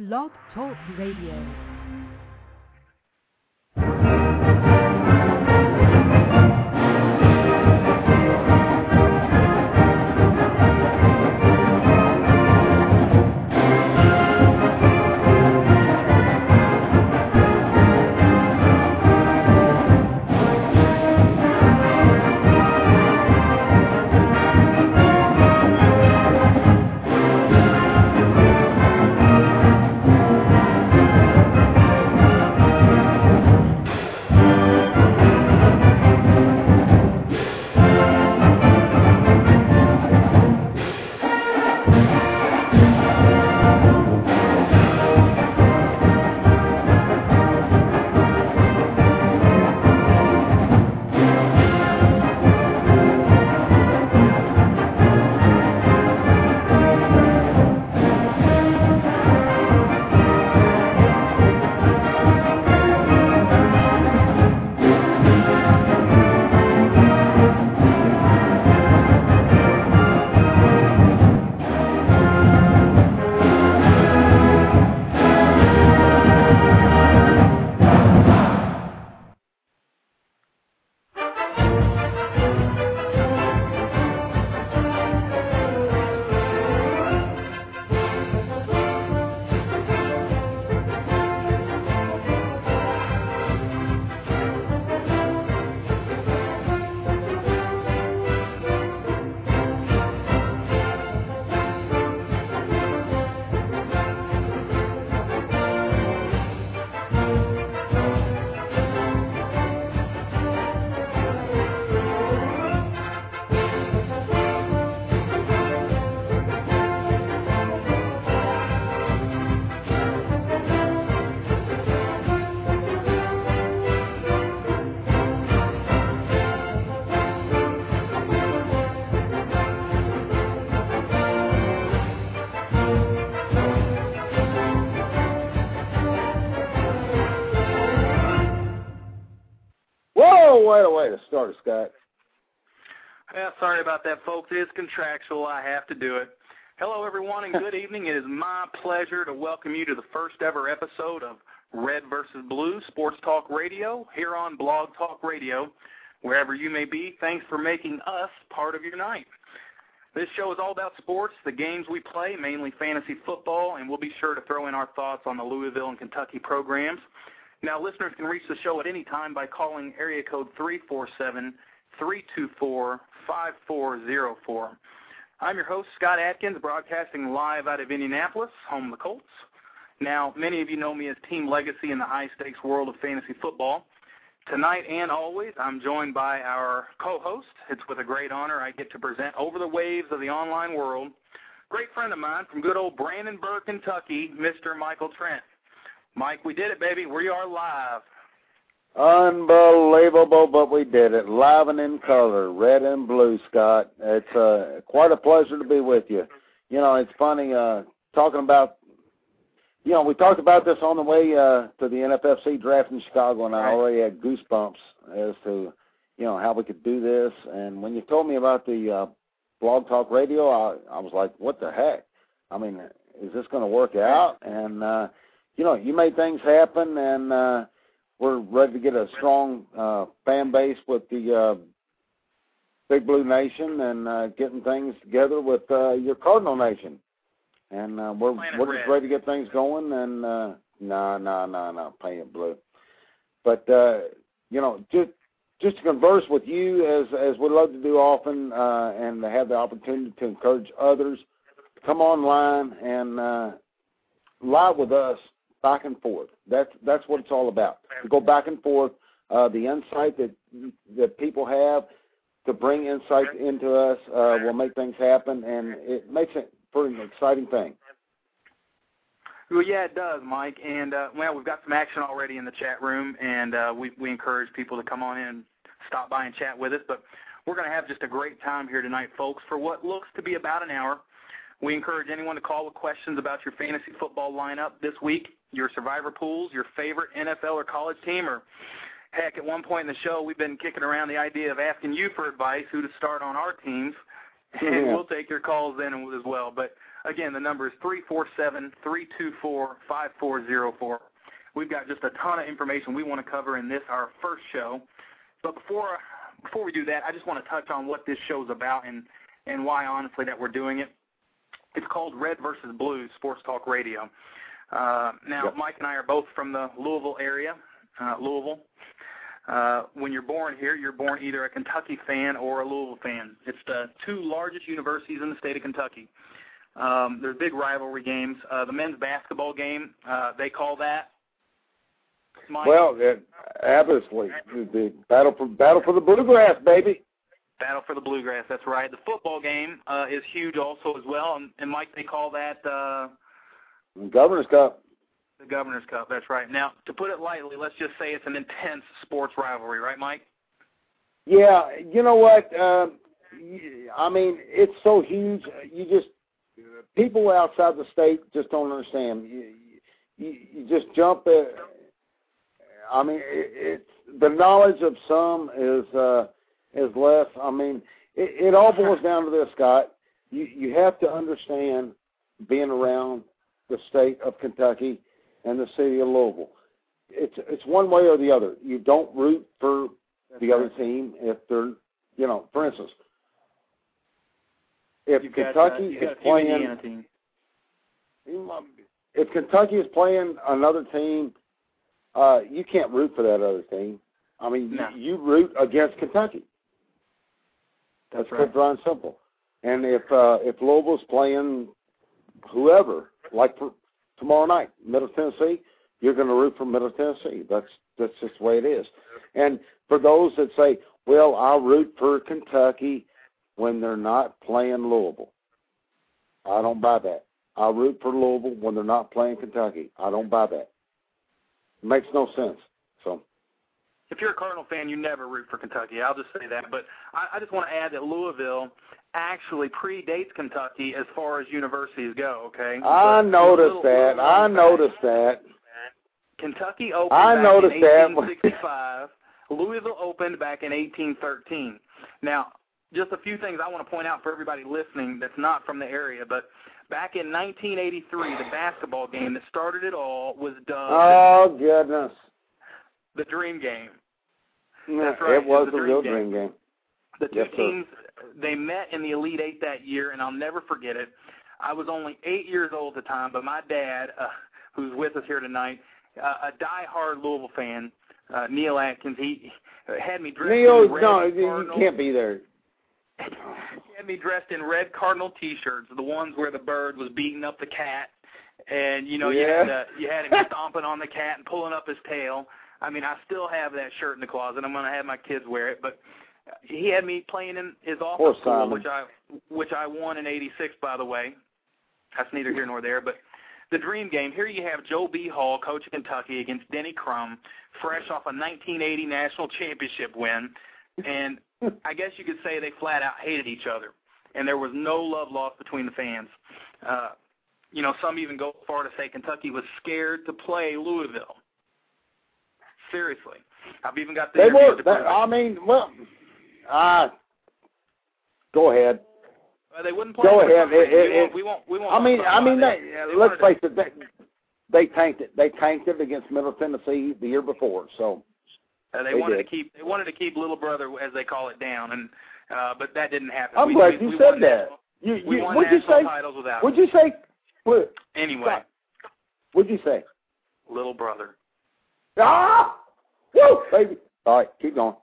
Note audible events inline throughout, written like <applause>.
Blog Talk Radio. A start, Scott. Yeah, sorry about that, folks. It's contractual. I have to do it. Hello, everyone, and good <laughs> evening. It is my pleasure to welcome you to the first ever episode of Red versus Blue Sports Talk Radio here on Blog Talk Radio. Wherever you may be, thanks for making us part of your night. This show is all about sports, the games we play, mainly fantasy football, and we'll be sure to throw in our thoughts on the Louisville and Kentucky programs. Now, listeners can reach the show at any time by calling area code 347 324 5404. I'm your host, Scott Atkins, broadcasting live out of Indianapolis, home of the Colts. Now, many of you know me as Team Legacy in the high stakes world of fantasy football. Tonight and always, I'm joined by our co host. It's with a great honor I get to present Over the Waves of the Online World. Great friend of mine from good old Brandenburg, Kentucky, Mr. Michael Trent. Mike, we did it, baby. We are live. Unbelievable, but we did it. Live and in color, red and blue, Scott. It's uh, quite a pleasure to be with you. You know, it's funny uh, talking about. You know, we talked about this on the way uh, to the NFFC draft in Chicago, and I Right. already had goosebumps as to, you know, how we could do this. And when you told me about the uh, Blog Talk Radio, I, I was like, what the heck? I mean, is this going to work out? And uh, you know, you made things happen, and uh, we're ready to get a strong uh, fan base with the uh, Big Blue Nation and uh, getting things together with uh, your Cardinal Nation. And uh, we're Planet we're Red. just ready to get things going. And uh, no, no, no, no, Planet Blue. But uh, you know, just just to converse with you as as we love to do often, uh, and to have the opportunity to encourage others to come online and uh, live with us back and forth. That's that's what it's all about. To go back and forth, uh, the insight that that people have to bring insight into us uh, will make things happen, and it makes it for an exciting thing. Well, yeah, it does, Mike. And uh, well, we've got some action already in the chat room, and uh, we we encourage people to come on in, stop by, and chat with us. But we're going to have just a great time here tonight, folks, for what looks to be about an hour. We encourage anyone to call with questions about your fantasy football lineup this week, your survivor pools, your favorite NFL or college team, or heck, at one point in the show, we've been kicking around the idea of asking you for advice who to start on our teams, <laughs> and Yeah. we'll take your calls then as well. But Again, the number is three four seven three two four five four zero four. We've got just a ton of information we want to cover in this our first show. But before before we do that, I just want to touch on what this show's about and and why honestly that we're doing it. It's called Red versus Blue Sports Talk Radio. Uh, now, Yep. Mike and I are both from the Louisville area, uh, Louisville. Uh, when you're born here, you're born either a Kentucky fan or a Louisville fan. It's the two largest universities in the state of Kentucky. Um, there's big rivalry games. Uh, the men's basketball game, uh, they call that. Mike, Well, it, obviously, the battle for battle for the bluegrass, baby. Battle for the Bluegrass. That's right. The football game uh, is huge also as well, and, and Mike, they call that uh, Governor's Cup. the Governor's Cup. That's right. Now, to put it lightly, let's just say it's an intense sports rivalry, right, Mike? Yeah, you know what? Um, y- I mean, it's so huge. You just people outside the state just don't understand. You, you, you just jump. At, I mean, it, it's the knowledge of some is uh, is less. I mean, it, it all boils down to this, Scott. You you have to understand being around the state of Kentucky and the city of Louisville. It's it's one way or the other. You don't root for the other team if they're you know, for instance, if You've got, Kentucky uh, is got a few playing if Kentucky is playing another team, uh, you can't root for that other team. I mean, No. you, you root against Kentucky. That's That's right. dry and simple. And if uh, if Louisville's playing whoever, like for tomorrow night, Middle Tennessee, you're going to root for Middle Tennessee. That's that's just the way it is. And for those that say, "Well, I'll root for Kentucky when they're not playing Louisville," I don't buy that. I'll root for Louisville when they're not playing Kentucky. I don't buy that. It makes no sense. So If you're a Cardinal fan, you never root for Kentucky. I'll just say that. But I, I just want to add that Louisville actually predates Kentucky as far as universities go. Okay. I But noticed that. I noticed that. Kentucky opened I back noticed in that. 1865. Louisville opened back in 1813. Now, just a few things I want to point out for everybody listening that's not from the area, but back in 1983, the basketball game that started it all was dubbed Oh goodness. the Dream Game. Yeah, That's right. It was It was a real dream dream game. The two Yes, teams they met in the Elite Eight that year, and I'll never forget it. I was only eight years old at the time, but my dad, uh, who's with us here tonight, uh, a die-hard Louisville fan, uh, Neil Atkins, he had me dressed Neil, in red no, you- you can't be there. <laughs> he had me dressed in red Cardinal T-shirts, the ones where the bird was beating up the cat, and you know you had uh, you had him stomping on the cat and pulling up his tail. I mean, I still have that shirt in the closet. I'm gonna have my kids wear it, but he had me playing in his office pool, which I which I won in '86, by the way. That's neither here nor there, but. The dream game. Here you have Joe B. Hall coaching Kentucky against Denny Crum, fresh off a 1980 national championship win, and <laughs> I guess you could say they flat out hated each other, and there was no love lost between the fans. Uh, you know, some even go far to say Kentucky was scared to play Louisville. Seriously, I've even got the They were. That, I mean, well, ah, go ahead. Uh, they wouldn't play. Go ahead. It- we, won't, it- we won't. We won't. I mean, I mean, that. they, They let's face it. They, they tanked it. They tanked it against Middle Tennessee the year before. So uh, they, they wanted did. to keep. They wanted to keep little brother, as they call it, down, and uh, but that didn't happen. I'm we, glad we, you we said that. national- you, We you won what'd you say? titles without. What'd you say? What? Anyway, What'd you say? little brother. Ah, woo, baby. All right, keep going.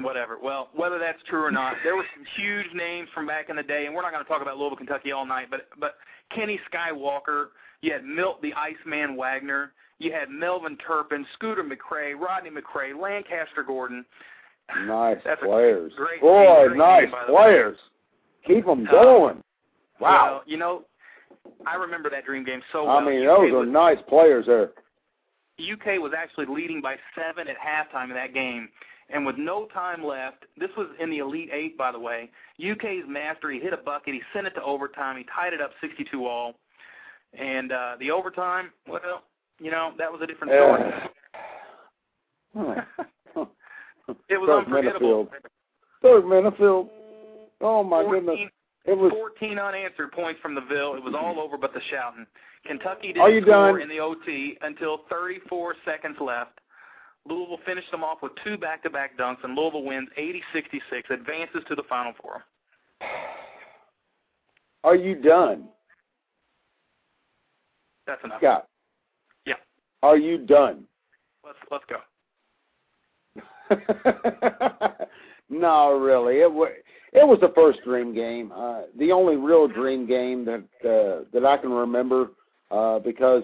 Whatever. Well, whether that's true or not, there were some huge names from back in the day, and we're not going to talk about Louisville, Kentucky all night. But but Kenny Skywalker, you had Milt the Iceman Wagner, you had Melvin Turpin, Scooter McCray, Rodney McCray, Lancaster Gordon. Nice That's players. great Boy, great nice the way. players. Keep them Uh, going. Wow. Well, you know, I remember that dream game so well. I mean, those are nice players there. UK was actually leading by seven at halftime in that game. And with no time left, this was in the Elite Eight, by the way. UK's master, he hit a bucket, he sent it to overtime, he tied it up 62 all. And uh, the overtime, well, you know, that was a different story. Hmm. <laughs> it was Dirk unforgettable. Minniefield. Third Minniefield. Oh my 14, goodness. It was 14 unanswered points from the Ville. It was all over but the shouting. Kentucky didn't score done? in the OT until 34 seconds left. Louisville finished them off with two back-to-back dunks, and Louisville wins 80-66, advances to the Final Four. Are you done, That's enough. Scott? Yeah. Are you done? Let's let's go. <laughs> no, really. It was it was the first dream game. Uh, the only real dream game that uh, that I can remember uh, because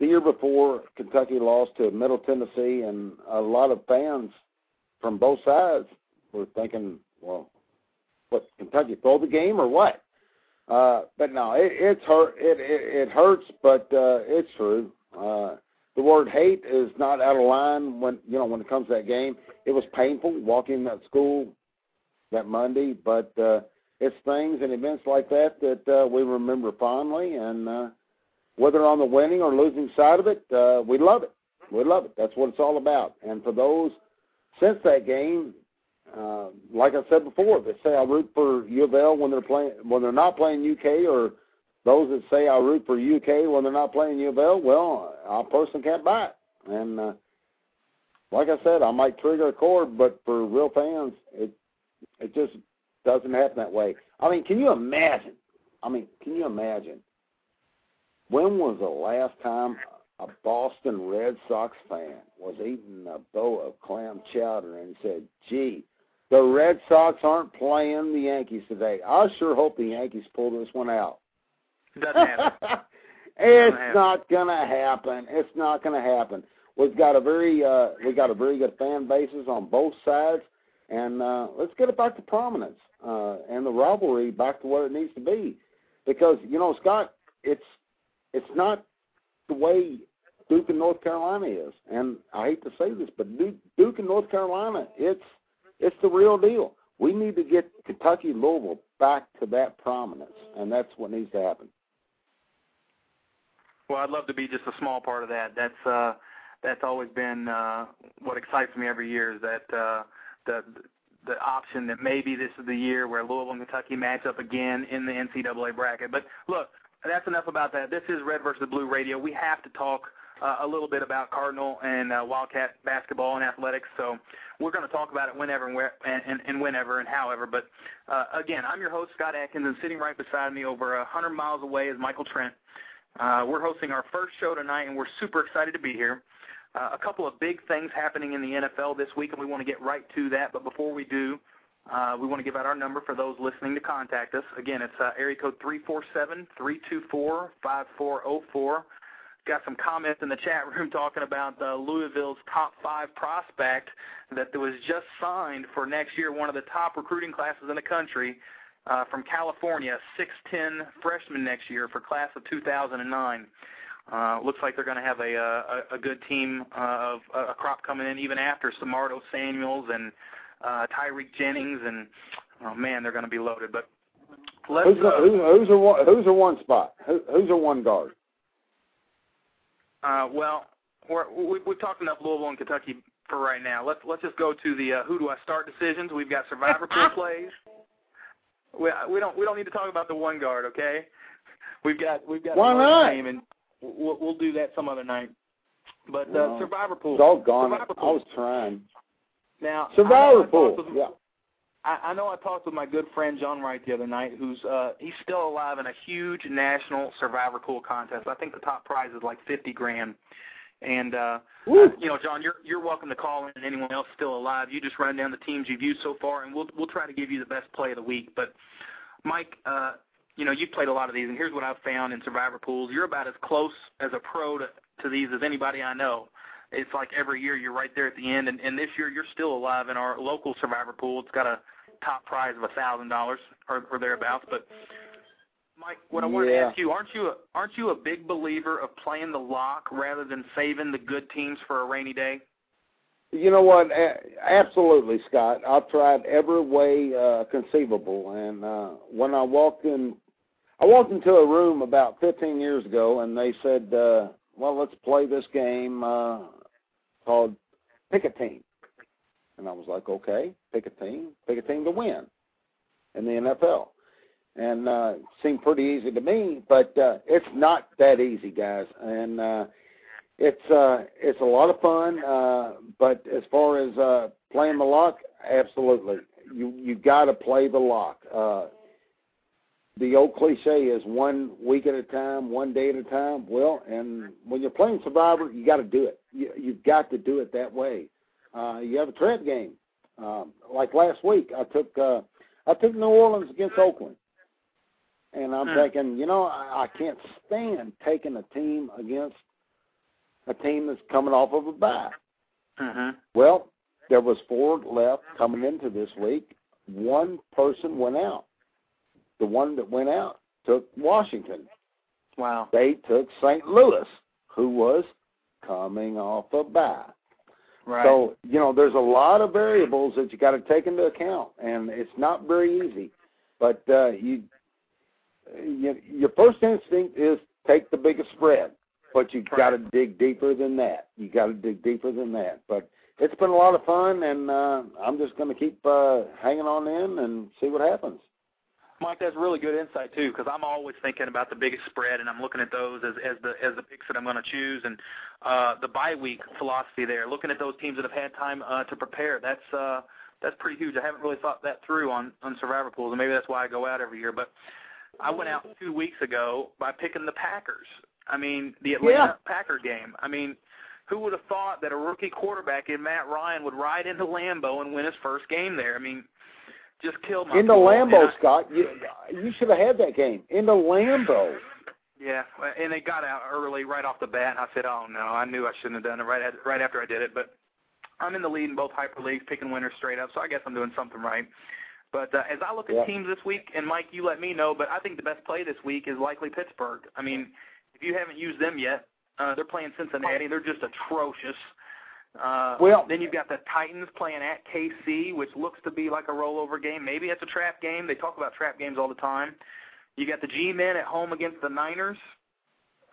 the year before Kentucky lost to Middle Tennessee, and a lot of fans from both sides were thinking, well, what Kentucky throw the game or what? Uh, but no, it, it's hurt. It, it it hurts, but uh, it's true. Uh, the word hate is not out of line when you know when it comes to that game. It was painful walking that school that Monday, but uh, it's things and events like that that uh, we remember fondly, and uh, whether on the winning or losing side of it, uh, we love it. We love it. That's what it's all about. And for those since that game, uh, like I said before, that say I root for U of L when they're playing when they're not playing UK, or those that say I root for UK when they're not playing U of L, well, I personally can't buy it. And uh, like I said, I might trigger a chord, but for real fans, it it just doesn't happen that way. I mean, can you imagine? I mean, can you imagine? When was the last time a Boston Red Sox fan was eating a bowl of clam chowder and said, "Gee, the Red Sox aren't playing the Yankees today. I sure hope the Yankees pull this one out." Doesn't happen. <laughs> it's happen. not gonna happen. It's not gonna happen. We've got a very uh we got a very good fan bases on both sides and uh let's get it back to prominence, uh and the rivalry back to where it needs to be. Because, you know, Scott, it's it's not the way Duke and North Carolina is. And I hate to say this, but Duke, Duke and North Carolina, it's it's the real deal. We need to get Kentucky Louisville back to that prominence, and that's what needs to happen. Well, I'd love to be just a small part of that. That's uh, that's always been uh, what excites me every year. Is that uh, the the option that maybe this is the year where Louisville and Kentucky match up again in the NCAA bracket. But look, that's enough about that. This is Red versus Blue Radio. We have to talk uh, a little bit about Cardinal and uh, Wildcat basketball and athletics. So we're going to talk about it whenever and, where, and, and, and whenever and however. But uh, again, I'm your host Scott Atkins, and sitting right beside me, over a hundred miles away, is Michael Trent. Uh, we're hosting our first show tonight, and we're super excited to be here. Uh, a couple of big things happening in the NFL this week, and we want to get right to that. But before we do, uh, we want to give out our number for those listening to contact us. Again, it's uh, area code three four seven three two four five four zero four. Got some comments in the chat <laughs> room talking about uh, Louisville's top five prospect that was just signed for next year, one of the top recruiting classes in the country uh, from California, 6'10 freshman next year for class of 2009. Uh, looks like they're going to have a, a, a good team uh, of a crop coming in even after Samardo Samuels and uh, Tyreek Jennings, and oh man, they're going to be loaded. But let's. Who's the, uh, who's, who's the one, who's the one spot? Who, who's the one guard? Uh, well, we're, we, we've talked enough Louisville and Kentucky for right now. Let's let's just go to the uh, who do I start decisions. We've got Survivor Pool <laughs> plays. We we don't we don't need to talk about the one guard, okay? We've got we've got Why a not? name, and we'll we'll do that some other night. But uh, No. Survivor Pool. Doggone it. Survivor I was trying. Now Survivor pool. with- Yeah. I, I know I talked with my good friend John Wright the other night, who's uh he's still alive in a huge national survivor pool contest. I think the top prize is like fifty grand. And uh Woo. you know, John, you're you're welcome to call in and anyone else still alive. You just run down the teams you've used so far and we'll we'll try to give you the best play of the week. But Mike, uh you know, you've played a lot of these and here's what I've found in survivor pools. You're about as close as a pro to, to these as anybody I know. It's like every year you're right there at the end and, and this year you're still alive in our local survivor pool. It's got a top prize of a thousand dollars or or thereabouts. But Mike, what I wanted to ask you, aren't you a, aren't you a big believer of playing the lock rather than saving the good teams for a rainy day? You know what? Absolutely, Scott. I've tried every way uh, conceivable, and uh, when I walked in, I walked into a room about 15 years ago, and they said, uh, "Well, let's play this game uh, called Pick a Team." And I was like, "Okay, pick a team, pick a team to win in the NFL." and uh, seemed pretty easy to me. But uh, it's not that easy, guys, and uh, it's uh, it's a lot of fun. Uh, but as far as uh, playing the lock, absolutely, you you got to play the lock. Uh, the old cliche is one week at a time, one day at a time. Well, and when you're playing Survivor, you got to do it. You, you've got to do it that way. Uh, you have a trap game. Um, like last week, I took uh, I took New Orleans against Oakland, and I'm Hmm. thinking, you know, I, I can't stand taking a team against a team that's coming off of a bye. Mhm. Well, there was four left coming into this week. One person went out. The one that went out took Washington. Wow. They took St. Louis, who was coming off a bye. Right. So, you know, there's a lot of variables that you got to take into account, and it's not very easy. But uh, you, you, your first instinct is take the biggest spread, but you Right. got to dig deeper than that. You got to dig deeper than that. But it's been a lot of fun, and uh, I'm just going to keep uh, hanging on in and see what happens. Mike, that's really good insight too, because I'm always thinking about the biggest spread, and I'm looking at those as, as the as the picks that I'm going to choose, and uh, the bye week philosophy there. Looking at those teams that have had time uh, to prepare, that's uh, that's pretty huge. I haven't really thought that through on on Survivor pools, and maybe that's why I go out every year. But I went out two weeks ago by picking the Packers. I mean, the Atlanta Yeah. Packer game. I mean, who would have thought that a rookie quarterback in Matt Ryan would ride into Lambeau and win his first game there? I mean, just killed my pool. Lambeau, And I- Scott, you, you should have had that game. Into Lambeau. Yeah, and they got out early right off the bat, and I said, "Oh no, I knew I shouldn't have done it right at, right after I did it." But I'm in the lead in both hyper leagues, picking winners straight up, so I guess I'm doing something right. But uh, as I look at Yeah. teams this week, and Mike, you let me know, but I think the best play this week is likely Pittsburgh. I mean, if you haven't used them yet, uh, they're playing Cincinnati. They're just atrocious. Uh, Well- then you've got the Titans playing at KC, which looks to be like a rollover game. Maybe it's a trap game. They talk about trap games all the time. You got the G-men at home against the Niners.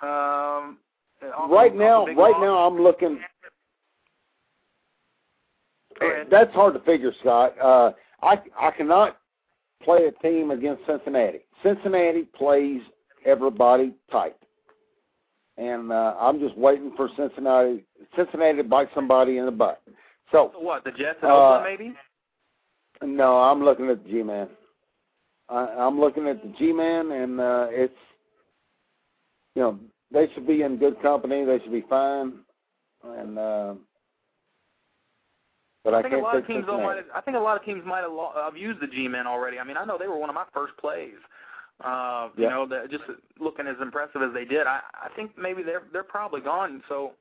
Um, right now, off a big right loss. now, I'm looking. That's hard to figure, Scott. Uh, I I cannot play a team against Cincinnati. Cincinnati plays everybody tight, and uh, I'm just waiting for Cincinnati Cincinnati to bite somebody in the butt. So what? The Jets at Uh, Oakland, maybe? no, I'm looking at the G-man. I, I'm looking at the G-man, and uh, it's you know they should be in good company. They should be fine, and uh, but I, I think a lot of teams might. Have, I think a lot of teams might have, lo- have used the G-men already. I mean, I know they were one of my first plays. Uh, you know, the, just looking as impressive as they did, I, I think maybe they're they're probably gone. So,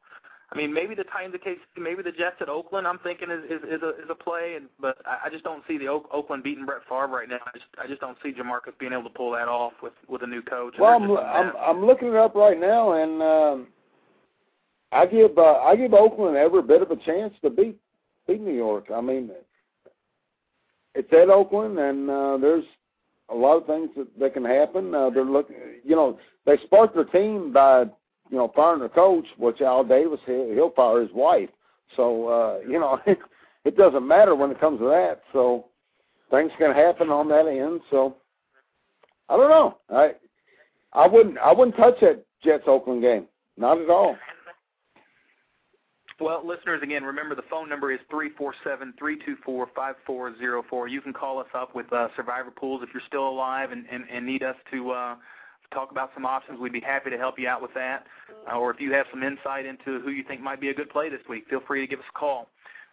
I mean, maybe the Titans at KC, maybe the Jets at Oakland. I'm thinking is is, is a is a play, and but I, I just don't see the Oak, Oakland beating Brett Favre right now. I just I just don't see JaMarcus being able to pull that off with with a new coach. Well, I'm, I'm. I'm looking it up right now, and um, I give uh, I give Oakland every bit of a chance to beat beat New York. I mean, it's at Oakland, and uh, there's a lot of things that, that can happen. Uh, they're looking, you know, they sparked their team by you know firing their coach, which Al Davis he'll, he'll fire his wife. So uh, you know, <laughs> it, it doesn't matter when it comes to that. So things can happen on that end. So I don't know. I I wouldn't I wouldn't touch that Jets Oakland game. Not at all. Well, listeners, again, remember the phone number is three four seven three two four five four zero four. You can call us up with uh, Survivor Pools if you're still alive and, and, and need us to uh, talk about some options. We'd be happy to help you out with that. Uh, or if you have some insight into who you think might be a good play this week, feel free to give us a call.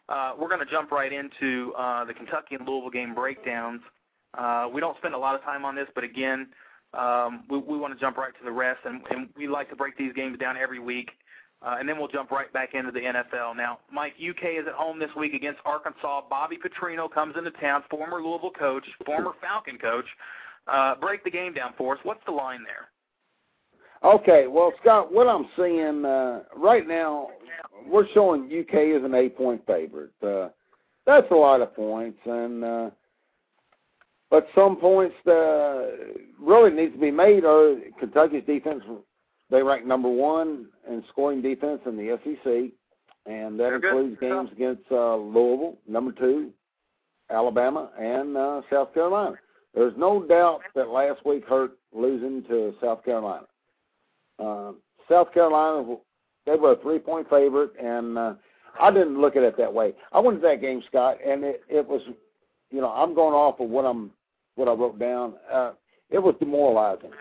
Uh, we're going to jump right into uh, the Kentucky and Louisville game breakdowns. Uh, we don't spend a lot of time on this, but again, um, we, we want to jump right to the rest, and, and we like to break these games down every week. Uh, and then we'll jump right back into the NFL. Now, Mike, UK is at home this week against Arkansas. Bobby Petrino comes into town, former Louisville coach, former Falcon coach. Uh, break the game down for us. What's the line there? Okay, well Scott, what I'm seeing uh, right now, we're showing UK as an eight point favorite. Uh, that's a lot of points, and uh, but some points uh, really need to be made. Are Kentucky's defense? They rank number one in scoring defense in the SEC, and that They're good. includes games against uh, Louisville, number two, Alabama, and uh, South Carolina. There's no doubt that last week hurt losing to South Carolina. Uh, South Carolina, they were a three-point favorite, and uh, I didn't look at it that way. I went to that game, Scott, and it, it was, you know, I'm going off of what I'm what I wrote down. Uh, it was demoralizing.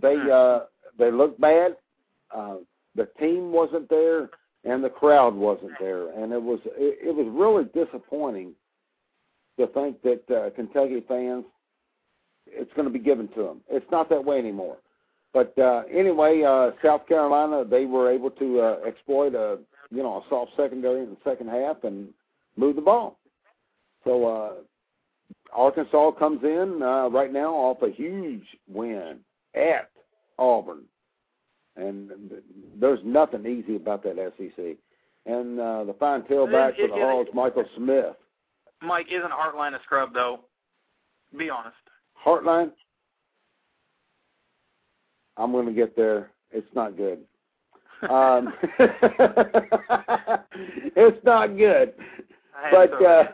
They uh, they looked bad. Uh, the team wasn't there, and the crowd wasn't there, and it was it, it was really disappointing to think that uh, Kentucky fans it's going to be given to them. It's not that way anymore. But uh, anyway, uh, South Carolina they were able to uh, exploit a you know a soft secondary in the second half and move the ball. So uh, Arkansas comes in uh, right now off a huge win at Auburn, and there's nothing easy about that SEC. And uh, the fine tailback for the Hogs, Michael Smith. Mike isn't Hartline a scrub though. Be honest. Hartline, I'm going to get there. It's not good. Um, <laughs> <laughs> it's not good. But uh,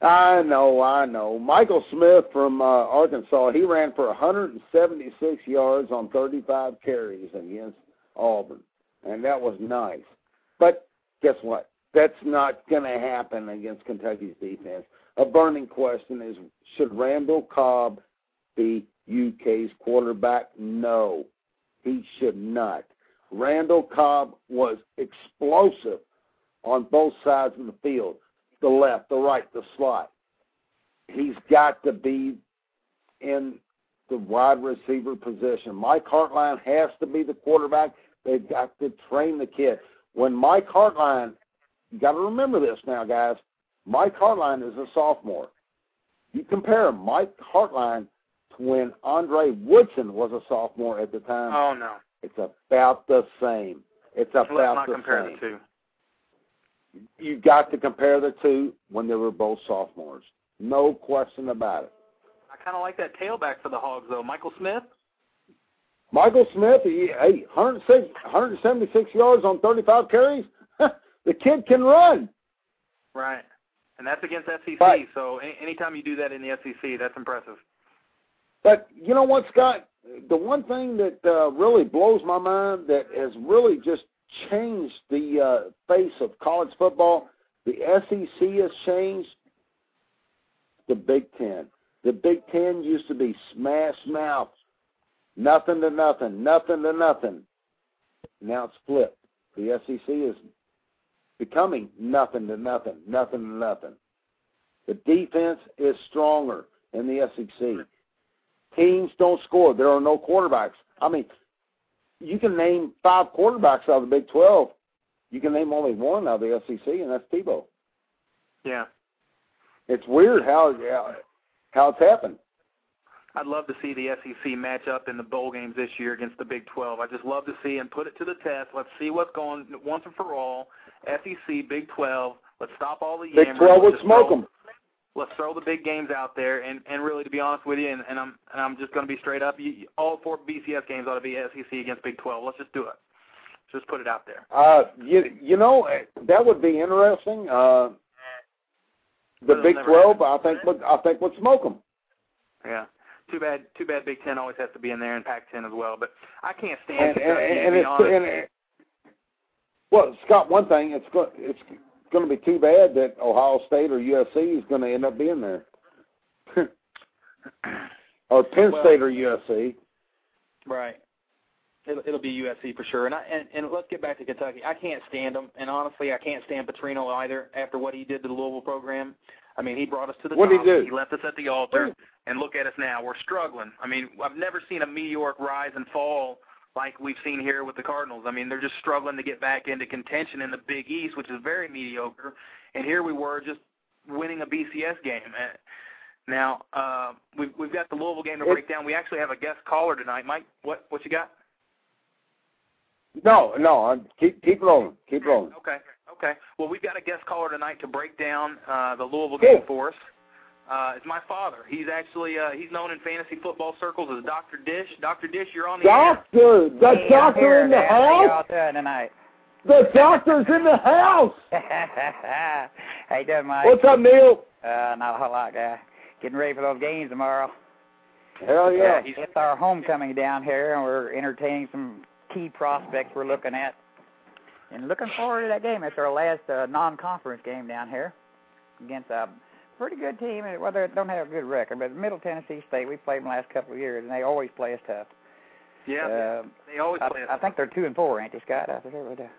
I know, I know. Michael Smith from uh, Arkansas, he ran for 176 yards on 35 carries against Auburn, and that was nice. But guess what? That's not going to happen against Kentucky's defense. A burning question is should Randall Cobb be UK's quarterback? No, he should not. Randall Cobb was explosive on both sides of the field the left, the right, the slot. He's got to be in the wide receiver position. Mike Hartline has to be the quarterback. They've got to train the kid. When Mike Hartline, you got to remember this now, guys. Mike Hartline is a sophomore. You compare Mike Hartline to when Andre Woodson was a sophomore at the time. Oh no, it's about the same. It's about Let's not the compare same. the two. You got to compare the two when they were both sophomores. No question about it. I kind of like that tailback for the Hogs though, Michael Smith. Michael Smith, he, hey, 106, 176 yards on 35 carries. <laughs> the kid can run. Right. And that's against SEC. So any, anytime you do that in the SEC, that's impressive. But you know what, Scott? The one thing that uh, really blows my mind that has really just changed the uh, face of college football, the SEC has changed. The Big Ten. The Big Ten used to be smash mouth, nothing to nothing, nothing to nothing. Now it's flipped. The SEC is becoming nothing to nothing, nothing to nothing. The defense is stronger in the SEC. Teams don't score. There are no quarterbacks. I mean, you can name five quarterbacks out of the Big 12. You can name only one out of the SEC, and that's Tebow. Yeah. It's weird how how it's happened. I'd love to see the SEC match up in the bowl games this year against the Big 12. I just love to see and put it to the test. Let's see what's going once and for all. SEC, Big 12. Let's stop all the Big yammering. 12 would smoke them. Let's throw the big games out there, and and really, to be honest with you, and, and I'm and I'm just going to be straight up. You, all four BCS games ought to be SEC against Big 12. Let's just do it. Just put it out there. Uh, you you know that would be interesting. Uh, the Big never 12, I think would I think would smoke them. Yeah. Too bad. Too bad. Big Ten always has to be in there, and Pac-10 as well. But I can't stand And, and, Kentucky. and to be it's honest. and it, well, Scott. One thing it's go, it's going to be too bad that Ohio State or USC is going to end up being there, <laughs> or Penn Well- State or USC. Right. It'll, it'll be USC for sure. And, I, and and let's get back to Kentucky. I can't stand them, and honestly, I can't stand Petrino either. After what he did to the Louisville program, I mean, he brought us to the What'd top. he do? He left us at the altar, and look at us now. We're struggling. I mean, I've never seen a meteoric rise and fall like we've seen here with the Cardinals. I mean, they're just struggling to get back into contention in the Big East, which is very mediocre. And here we were just winning a BCS game. Now uh, we've we've got the Louisville game to break down. We actually have a guest caller tonight. Mike, what what you got? No, no, keep keep rolling, keep rolling. Okay, okay. Well, we've got a guest caller tonight to break down uh, the Louisville Cool. game for us. Uh, it's my father. He's actually uh, he's known in fantasy football circles as Doctor Dish. Doctor Dish, you're on the air. Doctor, the Hey, doctor here, in the man. How y'all house. doing tonight? The doctor's in the house. <laughs> hey, you doing, Mike? What's up, Neil? Uh, not a whole lot, guy. getting ready for those games tomorrow. Hell yeah! Uh, it's our homecoming down here, and we're entertaining some key prospects we're looking at, and looking forward to that game. It's our last uh, non-conference game down here against a pretty good team. Well, they don't have a good record, but Middle Tennessee State, we played them the last couple of years, and they always play us tough. Yeah, Uh, they always I, play us. I think they're two and four, ain't they, Scott? I think they're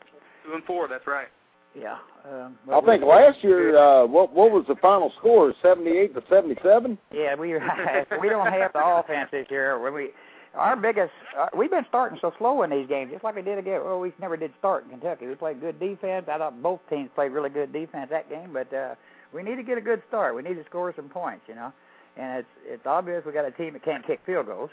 two and four. That's right. Yeah. Um, I think last year, uh, what what was the final score? Seventy-eight to seventy-seven. Yeah, we <laughs> we don't have the offense this year. When we our biggest, uh, we've been starting so slow in these games, just like we did again. Well, we never did start in Kentucky. We played good defense. I thought both teams played really good defense that game, but uh, we need to get a good start. We need to score some points, you know. And it's it's obvious we got a team that can't kick field goals.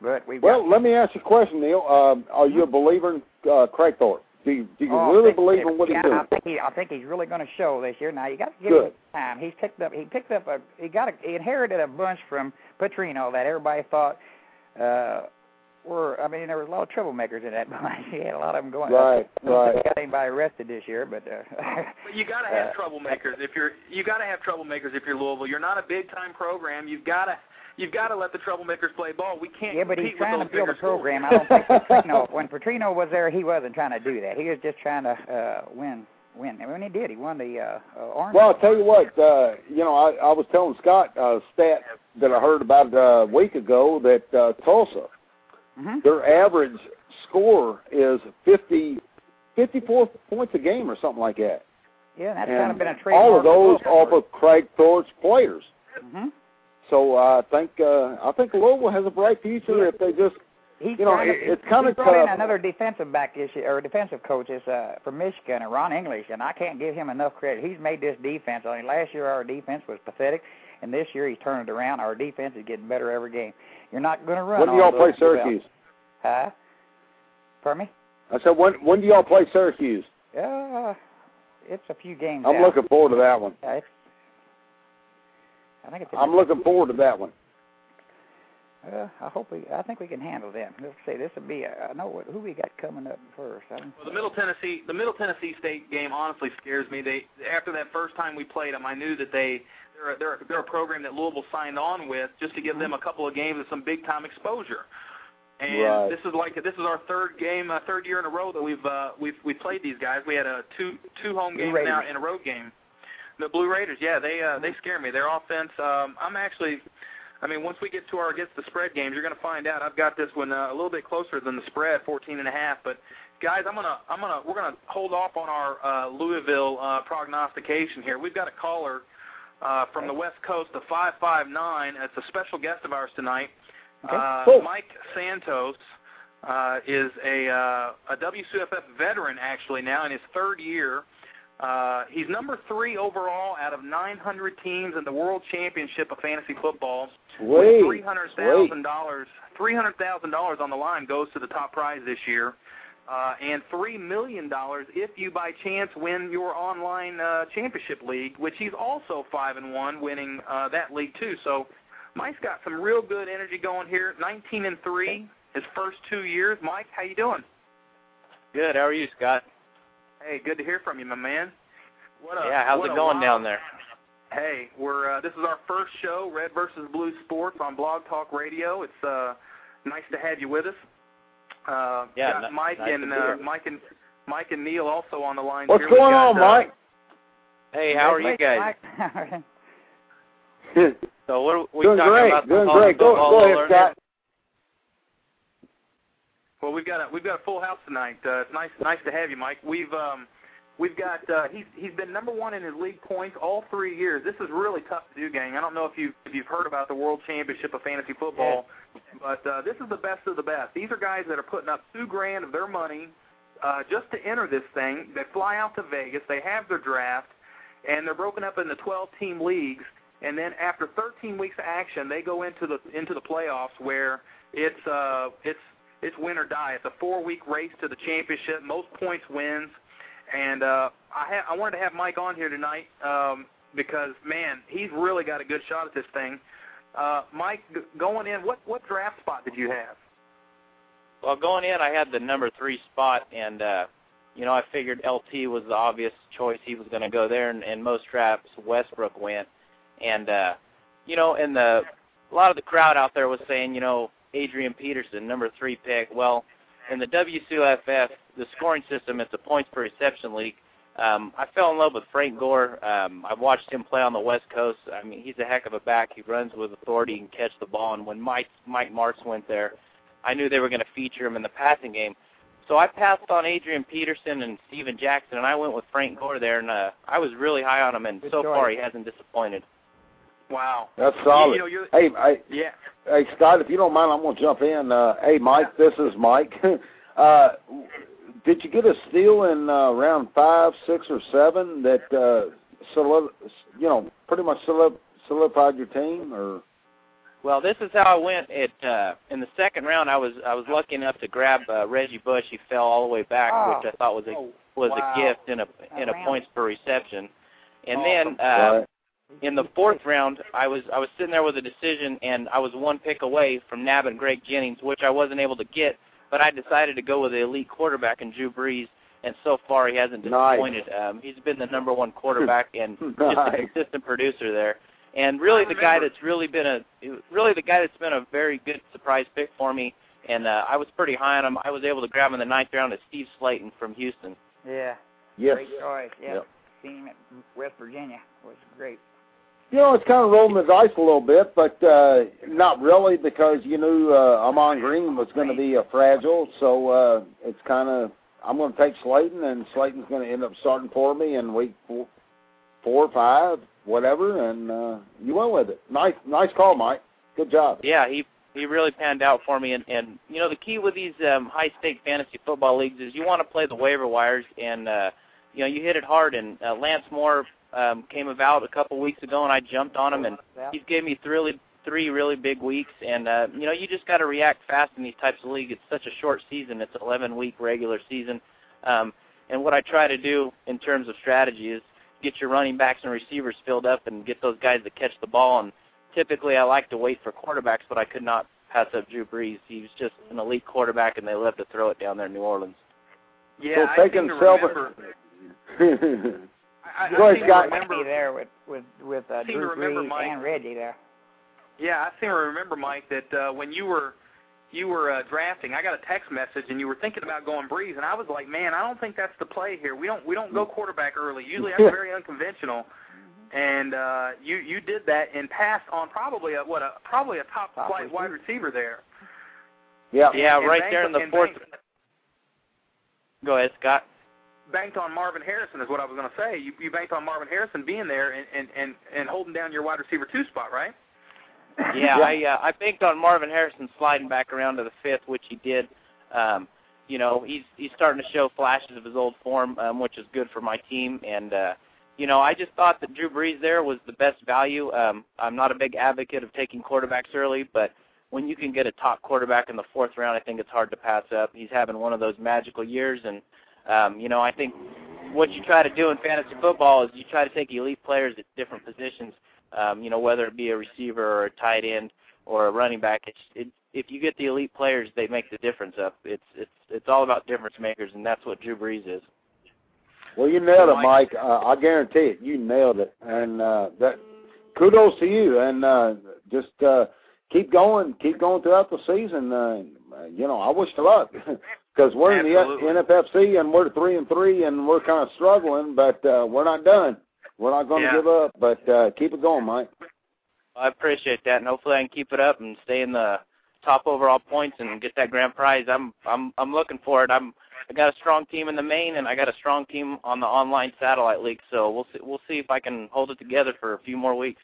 But we've Well, let me ask you a question, Neil. Um, are you a believer in uh, Kragthorpe? Do you, do you Oh, really think- believe in what yeah, he's doing? I think he, I think he's really going to show this year. Now you got to give Good. him time. He's picked up. He picked up a. He got a. He inherited a bunch from Petrino that everybody thought uh were. I mean, there was a lot of troublemakers in that bunch. He had a lot of them going. Right, I don't think right. Got anybody arrested this year, but. Uh, <laughs> But you got to have Uh, troublemakers if you're you got to have troublemakers if you're Louisville. You're not a big time program. You've got to you've got to let the troublemakers play ball. We can't yeah, but he's compete trying with to those build a bigger schools. program. I don't think <laughs> Petrino. When Petrino was there, he wasn't trying to do that. He was just trying to uh win. Win. And when he did, he won the uh, uh Orange. Well, I'll tell you what. Uh, you know, I, I was telling Scott a stat that I heard about uh, a week ago that uh, Tulsa, hmm their average score is fifty, fifty-four points a game or something like that. Yeah, that's and kind of been a trade. all of those off of Kragthorpe's players. hmm So uh, I think uh, I think Louisville has a bright future if they just He's You know, to, it- it's kinda he brought in another defensive back issue or defensive coach is uh, from Michigan, Ron English, and I can't give him enough credit. He's made this defense. I mean, last year our defense was pathetic, and this year he's turned it around. Our defense is getting better every game. You're not going to run. when do all y'all play. Syracuse? Huh? Pardon me? I said when when do y'all play Syracuse? Uh, it's a few games. I'm out. looking forward to that one. Yeah, I think it's. I'm looking forward to that one. Uh, I hope we. I think we can handle them. Let's see. This will be. A, I know what, who we got coming up first. I Well, the Middle Tennessee, the Middle Tennessee State game honestly scares me. They after that first time we played them, I knew that they they're a, they're a, they're a program that Louisville signed on with just to give them a couple of games of some big time exposure. And Right. this is like this is our third game, uh, third year in a row that we've uh, we've we played these guys. We had a two two home games now and a road game. The Blue Raiders, yeah, they uh, they scare me. Their offense. Um, I'm actually. I mean, once we get to our against the spread games, you're going to find out. I've got this one uh, a little bit closer than the spread, 14 and a half. But guys, I'm gonna I'm gonna we're gonna hold off on our uh, Louisville uh, prognostication here. We've got a caller uh, from the West Coast, the 559. It's a special guest of ours tonight. Okay. Uh, Cool. Mike Santos uh, is a uh, a WCFF veteran actually now in his third year. Uh, he's number three overall out of 900 teams in the World Championship of Fantasy Football. With Sweet, three hundred thousand dollars, three hundred thousand dollars on the line goes to the top prize this year, uh, and three million dollars if you by chance win your online uh, championship league, which he's also five and one, winning uh, that league too. So, Mike's got some real good energy going here. Nineteen and three, his first two years. Mike, how you doing? Good. How are you, Scott? Hey, good to hear from you, my man. What a, yeah, how's what it going wild- down there? Hey, we're uh, this is our first show, Red versus Blue Sports on Blog Talk Radio. It's uh, nice to have you with us. Uh, Yeah, got ni- Mike nice and be uh. Mike and Mike and Neil also on the line. What's here. Going got, on, uh, Mike? Hey, how are you guys? Mike? <laughs> So what are we doing talking great, about? the doing great. Go, go ahead, Scott. Well, we've got a we've got a full house tonight. Uh, it's nice nice to have you, Mike. We've um, we've got uh, he's he's been number one in his league points all three years. This is really tough to do, gang. I don't know if you if you've heard about the World Championship of Fantasy Football, but uh, this is the best of the best. These are guys that are putting up two grand of their money uh, just to enter this thing. They fly out to Vegas. They have their draft, and they're broken up into 12 team leagues. And then after 13 weeks of action, they go into the into the playoffs where it's uh it's it's win or die. It's a four week race to the championship. Most points wins. And uh, I ha- I wanted to have Mike on here tonight um, because man, he's really got a good shot at this thing. Uh, Mike, g- going in, what what draft spot did you have? Well, going in, I had the number three spot, and uh, you know, I figured LT was the obvious choice. He was going to go there, and, and most drafts Westbrook went, and uh, you know, and the a lot of the crowd out there was saying, you know, Adrian Peterson, number three pick. Well, in the WCFF, the scoring system, it's a points per reception league. Um, I fell in love with Frank Gore. Um, I've watched him play on the West Coast. I mean, he's a heck of a back. He runs with authority and catch the ball. And when Mike Mike Martz went there, I knew they were going to feature him in the passing game. So I passed on Adrian Peterson and Steven Jackson, and I went with Frank Gore there, and uh, I was really high on him. And Good so choice. far, he hasn't disappointed. Wow. That's solid. You know, you're, hey, I, yeah. hey, Scott, if you don't mind, I'm going to jump in. Uh, hey, Mike, this is Mike. <laughs> uh, did you get a steal in uh, round five, six, or seven that uh, solid, you know, pretty much solid, solidified your team, or? Well, this is how I went. It uh, in the second round. I was I was lucky enough to grab uh, Reggie Bush. He fell all the way back, Oh. which I thought was a Oh, was wow. a gift in a in a round. points per reception. And Awesome. then uh, Right. In the fourth round, I was I was sitting there with a decision, and I was one pick away from nabbing Greg Jennings, which I wasn't able to get. But I decided to go with the elite quarterback in Drew Brees, and so far he hasn't Nice. disappointed. Um, he's been the number one quarterback <laughs> and just a consistent producer there. And really, the guy that's really been a really the guy that's been a very good surprise pick for me. And uh, I was pretty high on him. I was able to grab him in the ninth round. Is Steve Slaton from Houston. Yeah. Yes. Great choice. Yeah. Yep. Seen him at West Virginia. Was great. You know, it's kind of rolling the dice a little bit, but uh, not really because you knew uh, Ahman Green was going to be uh, fragile. So uh, it's kind of I'm going to take Slaton, and Slaton's going to end up starting for me in week four, four or five, whatever. And uh, you went with it. Nice, nice call, Mike. Good job. Yeah, he he really panned out for me. And and you know the key with these um, high stake fantasy football leagues is you want to play the waiver wires, and uh, you know you hit it hard. And uh, Lance Moore um, came about a couple weeks ago, and I jumped on him, and he's gave me three really three really big weeks. And uh, you know you just got to react fast in these types of leagues. It's such a short season. It's 11 week regular season. Um, and what I try to do in terms of strategy is get your running backs and receivers filled up and get those guys that catch the ball and typically I like to wait for quarterbacks, but I could not pass up Drew Brees. He was just an elite quarterback, and they love to throw it down there in New Orleans. Yeah, so I taking seem to remember. <laughs> <laughs> I, I, Go I ahead, seem Scott. to remember. Reggie there with with with uh, seem to Drew remember Brees Mike. and Reggie there. Yeah, I seem to remember, Mike, that uh, when you were you were uh, drafting, I got a text message, and you were thinking about going Brees, and I was like, man, I don't think that's the play here. We don't we don't go quarterback early. Usually, that's very <laughs> unconventional. And uh, you you did that and passed on probably a what a probably a top, Top flight receiver. wide receiver there. yeah. Yeah, And right banked there in the fourth. banked- Go ahead, Scott. Banked on Marvin Harrison is what I was going to say. You, you banked on Marvin Harrison being there and, and, and, and holding down your wide receiver two spot, right? Yeah, I uh, I banked on Marvin Harrison sliding back around to the fifth, which he did. Um, you know, he's he's starting to show flashes of his old form, um, which is good for my team. And uh, you know, I just thought that Drew Brees there was the best value. Um, I'm not a big advocate of taking quarterbacks early, but when you can get a top quarterback in the fourth round, I think it's hard to pass up. He's having one of those magical years, and um, you know, I think what you try to do in fantasy football is you try to take elite players at different positions. Um, you know, whether it be a receiver or a tight end or a running back, it's it, if you get the elite players, they make the difference up. It's it's it's all about difference makers, and that's what Drew Brees is. Well, you nailed it, Mike. Uh, I guarantee it. You nailed it, and uh, that kudos to you. And uh, just uh, keep going, keep going throughout the season. Uh, you know, I wish you luck <laughs> because we're Absolutely. in the NFFC and we're three and three, and we're kind of struggling, but uh, we're not done. We're not going to Yeah. give up, but uh, keep it going, Mike. I appreciate that, and hopefully I can keep it up and stay in the top overall points and get that grand prize. I'm I'm I'm looking for it. I'm I got a strong team in the main, and I got a strong team on the online satellite league. So we'll see we'll see if I can hold it together for a few more weeks.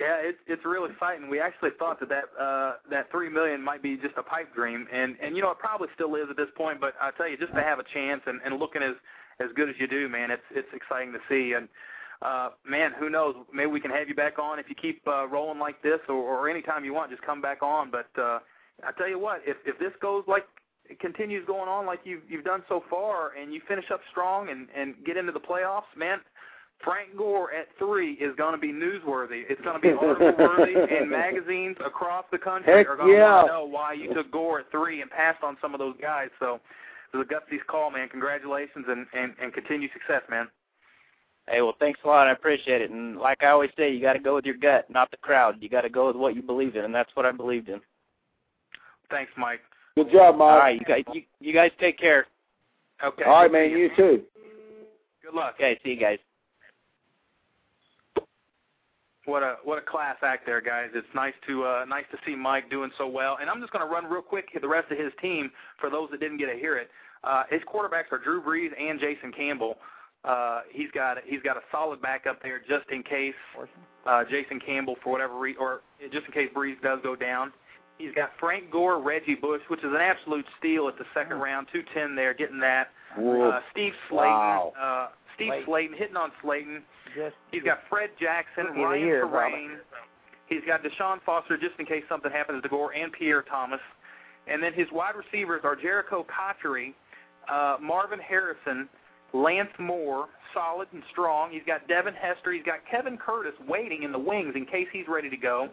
Yeah, it's it's real exciting. We actually thought that that uh, that three million might be just a pipe dream, and and you know it probably still is at this point. But I tell you, just to have a chance and, and looking as as good as you do, man, it's it's exciting to see. And uh, man, who knows? Maybe we can have you back on if you keep uh, rolling like this, or, or anytime you want, just come back on. But uh, I tell you what, if if this goes like continues going on like you've you've done so far, and you finish up strong and and get into the playoffs, man, Frank Gore at three is going to be newsworthy. It's going to be <laughs> article worthy, and magazines across the country Heck are going to yeah. want to know why you took Gore at three and passed on some of those guys. So it was a gutsies call, man. Congratulations and and, and continued success, man. Hey, well, thanks a lot. I appreciate it. And like I always say, you got to go with your gut, not the crowd. You got to go with what you believe in, and that's what I believed in. Thanks, Mike. Good job, Mike. All right, you guys, you, you guys take care. Okay. All right, man. You too. Good luck. Okay, see you guys. What a what a class act there, guys. It's nice to uh, nice to see Mike doing so well. And I'm just going to run real quick the rest of his team for those that didn't get to hear it. Uh, his quarterbacks are Drew Brees and Jason Campbell. Uh, he's got he's got a solid backup there just in case uh, Jason Campbell for whatever reason, or just in case Brees does go down. He's got Frank Gore, Reggie Bush, which is an absolute steal at the second round, two ten there, getting that. Uh, Steve Slaton, Wow. uh, Steve Slaton. Slaton hitting on Slaton. Just He's got Fred Jackson, Rookie of the Ryan year, Torain. He's got Deshaun Foster just in case something happens to Gore and Pierre Thomas. And then his wide receivers are Jerricho Cotchery, uh, Marvin Harrison, Lance Moore, solid and strong. He's got Devin Hester. He's got Kevin Curtis waiting in the wings in case he's ready to go.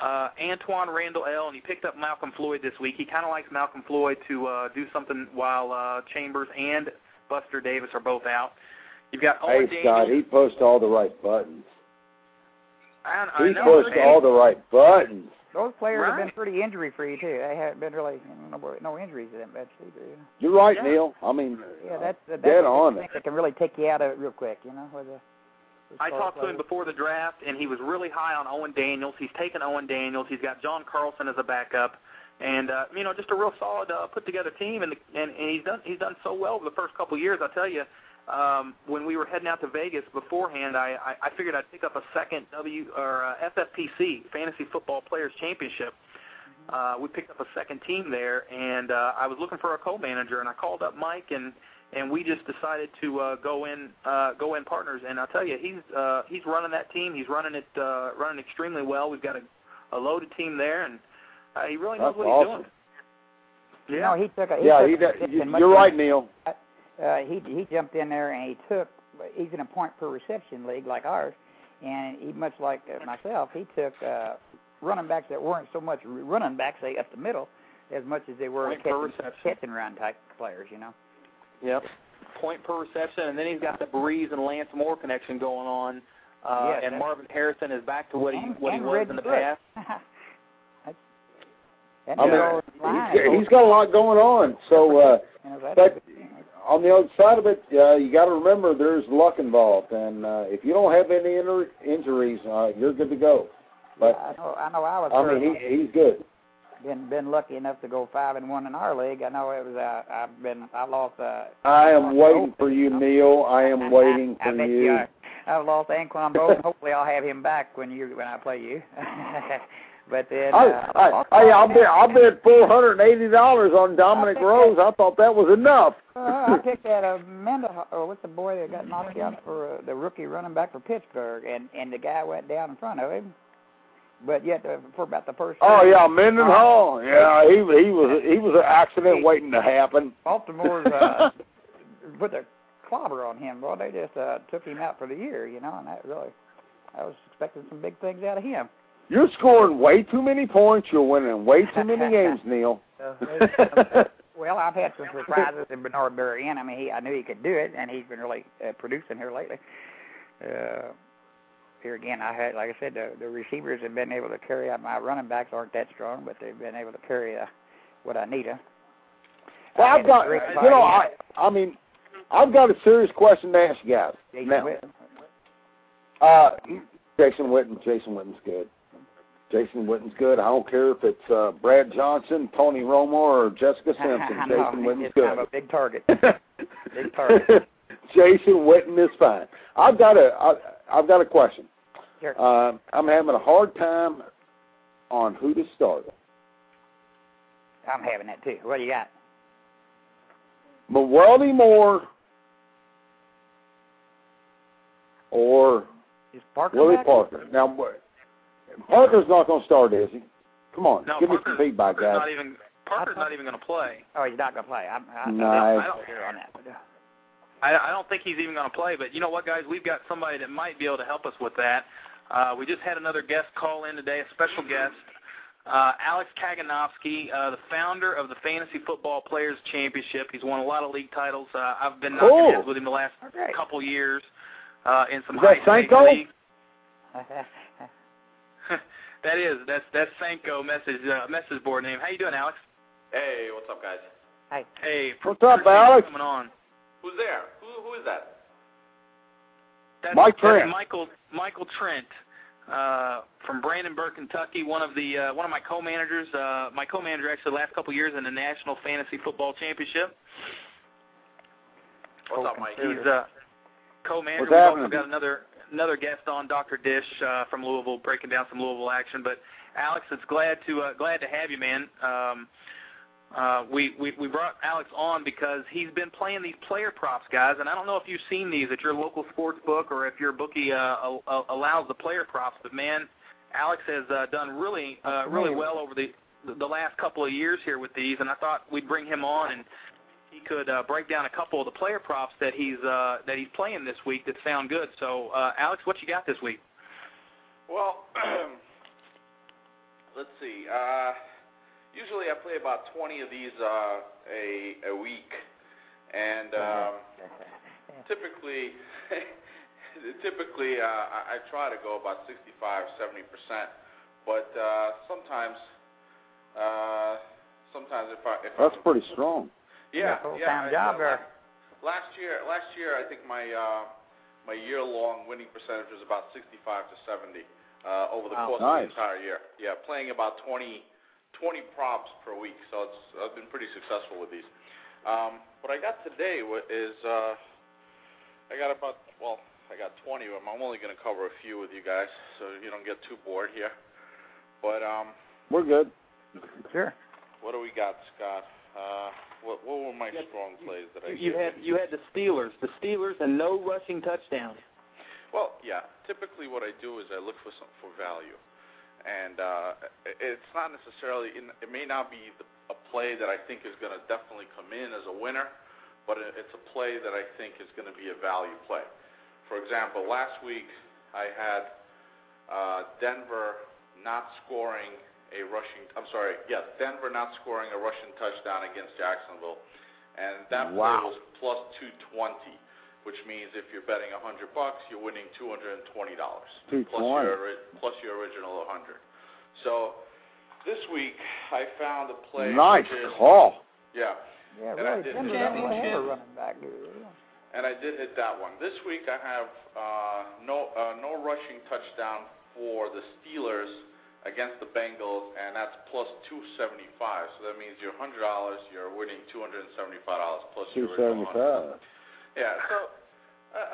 Uh, Antwaan Randle El. And he picked up Malcolm Floyd this week. He kind of likes Malcolm Floyd to uh, do something while uh, Chambers and Buster Davis are both out. You've got all the things. Hey, Scott, Daniels. he pushed all the right buttons. I, I He know, pushed man. all the right buttons. those players have been pretty injury free too. They haven't been really no, no injuries to them much either. you. You're right, Yeah. Neil. I mean, Yeah, uh, that's that's dead the on. thing that can really take you out of it real quick. You know, with the, with I star talked to him before the draft, and he was really high on Owen Daniels. He's taken Owen Daniels. He's got John Carlson as a backup, and uh, you know, just a real solid, uh, put together team. And, and and he's done he's done so well over the first couple of years. I tell you, um, when we were heading out to Vegas beforehand, I I, I figured I'd pick up a second W or uh, FFPC Fantasy Football Players Championship. Uh, we picked up a second team there, and uh, I was looking for a co-manager, and I called up Mike and and we just decided to uh, go in uh, go in partners. And I'll tell you, he's uh, he's running that team. He's running it uh, running extremely well. We've got a, a loaded team there, and uh, he really knows That's what awesome. he's doing. You know, he took a he yeah, took he, a does- you're right, Neil. Uh, he he jumped in there and he took he's in a point per reception league like ours, and he much like uh, myself, he took uh, running backs that weren't so much running backs say up the middle as much as they were Point catching, catching run type players. You know. Yep. Point per reception, and then he's got the Brees and Lance Moore connection going on. Uh, Yes, and Marvin Harrison is back to what he what he was Reggie in the Bush. past. <laughs> I mean, middle line is he's, he's got a lot going on. So, uh, you know, that's but- a good thing. On the other side of it, uh, you got to remember there's luck involved, and uh, if you don't have any inter- injuries, uh, you're good to go. But I know I know I was I mean, he, he's good. been been lucky enough to go five and one in our league. I know it was uh, I've been I lost uh I am waiting for you, Neil. I am waiting I for bet you. are. I've lost Anquan Boldin. Hopefully, I'll have him back when you when I play you. <laughs> but then, I, uh, I, I, I'll bet, I'll bet four hundred and eighty dollars on Dominic I think Rose. I thought that was enough. uh, I picked that uh, Menda, or what's the boy that got knocked out for uh, the rookie running back for Pittsburgh, and and the guy went down in front of him. But yet, uh, for about the first. Oh year, yeah, Mendenhall. Yeah, he he was he was an accident waiting to happen. Baltimore's uh, <laughs> put their clobber on him. Well, they just uh, took him out for the year, you know, and that really, I was expecting some big things out of him. You're scoring way too many points. You're winning way too many <laughs> games, Neil. Well, I've had some surprises in Bernard Berrian. I mean, he, I knew he could do it, and he's been really uh, producing here lately. Uh, here again, I had, like I said, the, the receivers have been able to carry out. My running backs aren't that strong, but they've been able to carry uh, what I need. Uh, well, I've got you know. I I mean I've got a serious question to ask you guys. Jason Now, Witten. uh, Jason Witten. Jason Witten's good. Jason Witten's good. I don't care if it's uh, Brad Johnson, Tony Romo, or Jessica <laughs> Simpson. Jason Witten's good. of a big target. <laughs> Big target. <laughs> Jason Witten is fine. I've got a I, I've got a question. Sure. Uh, I'm having a hard time on who to start. I'm having that too. What do you got? Mewelde Moore or Is Parker Willie back? Parker. Now, Parker's not going to start, is he? Come on, No, give me some feedback, Parker's guys. not even Parker's thought- not even going to play. Oh, he's not gonna play. I'm, I, Nice. I don't hear on that. But, uh, I, I don't think he's even going to play. But you know what, guys? We've got somebody that might be able to help us with that. Uh, we just had another guest call in today, a special guest, uh, Alex Kaganovsky, uh, the founder of the Fantasy Football Players Championship. He's won a lot of league titles. Uh, I've been knocking Cool. heads with him the last great. couple years. uh, in some Is that high stakes leagues. <laughs> <laughs> that is that's that's Sanko message uh, message board name. How you doing, Alex? Hey, what's up, guys? Hey, What's up, appreciate you Alex? Coming on. Who's there? Who who is that? That's, Mike that's Trent. Michael Michael Trent uh, from Brandenburg, Kentucky. One of the uh, one of my co-managers. Uh, my co-manager actually the last couple years in the National Fantasy Football Championship. What's up, Mike? He's uh, co-manager. What's We've also happening? got another another guest on, Dr. Dish uh, from Louisville, breaking down some Louisville action. But Alex, it's glad to uh, glad to have you, man. Um, uh, we, we we brought Alex on because he's been playing these player props, guys, and I don't know if you've seen these at your local sports book or if your bookie uh, al- allows the player props. But man, Alex has uh, done really uh, really well over the the last couple of years here with these, and I thought we'd bring him on and he could uh, break down a couple of the player props that he's uh, that he's playing this week that sound good. So, uh, Alex, what you got this week? Well, <clears throat> let's see. Uh, usually I play about 20 of these uh, a a week, and um, <laughs> typically, <laughs> typically uh, I, I try to go about 65, 70 percent. But uh, sometimes, uh, sometimes if I if That's I'm, pretty strong. Yeah, full-time yeah. job I- there. Last year, last year I think my uh, my year-long winning percentage was about 65 to 70 uh, over the Wow. course of the entire year. Yeah, playing about 20 20 props per week, so it's I've been pretty successful with these. Um, what I got today wa- is uh, I got about well, I got 20 of them. I'm only going to cover a few with you guys, so you don't get too bored here. But um, We're good. Sure. what do we got, Scott? Uh, what what were my strong plays that I You had you had the Steelers, the Steelers, and no rushing touchdowns. Well, yeah. Typically, what I do is I look for some for value, and uh, it's not necessarily. In, it may not be the, a play that I think is going to definitely come in as a winner, but it, it's a play that I think is going to be a value play. For example, last week I had uh, Denver not scoring a rushing. I'm sorry. Yes, Denver not scoring a rushing touchdown against Jacksonville, and that Wow. play was plus 220 which means if you're betting hundred bucks, you're winning two hundred and twenty dollars plus 220. your plus your original hundred. So this week I found a play. Nice is, call. Yeah, Yeah, And I did Denver the don't really have a championship. running back, and I did hit that one. This week I have uh, no uh, no rushing touchdown for the Steelers against the Bengals, and that's plus two seventy five. So that means your hundred dollars, you're winning two hundred and seventy five dollars plus Two your original seventy 100. five. Yeah, so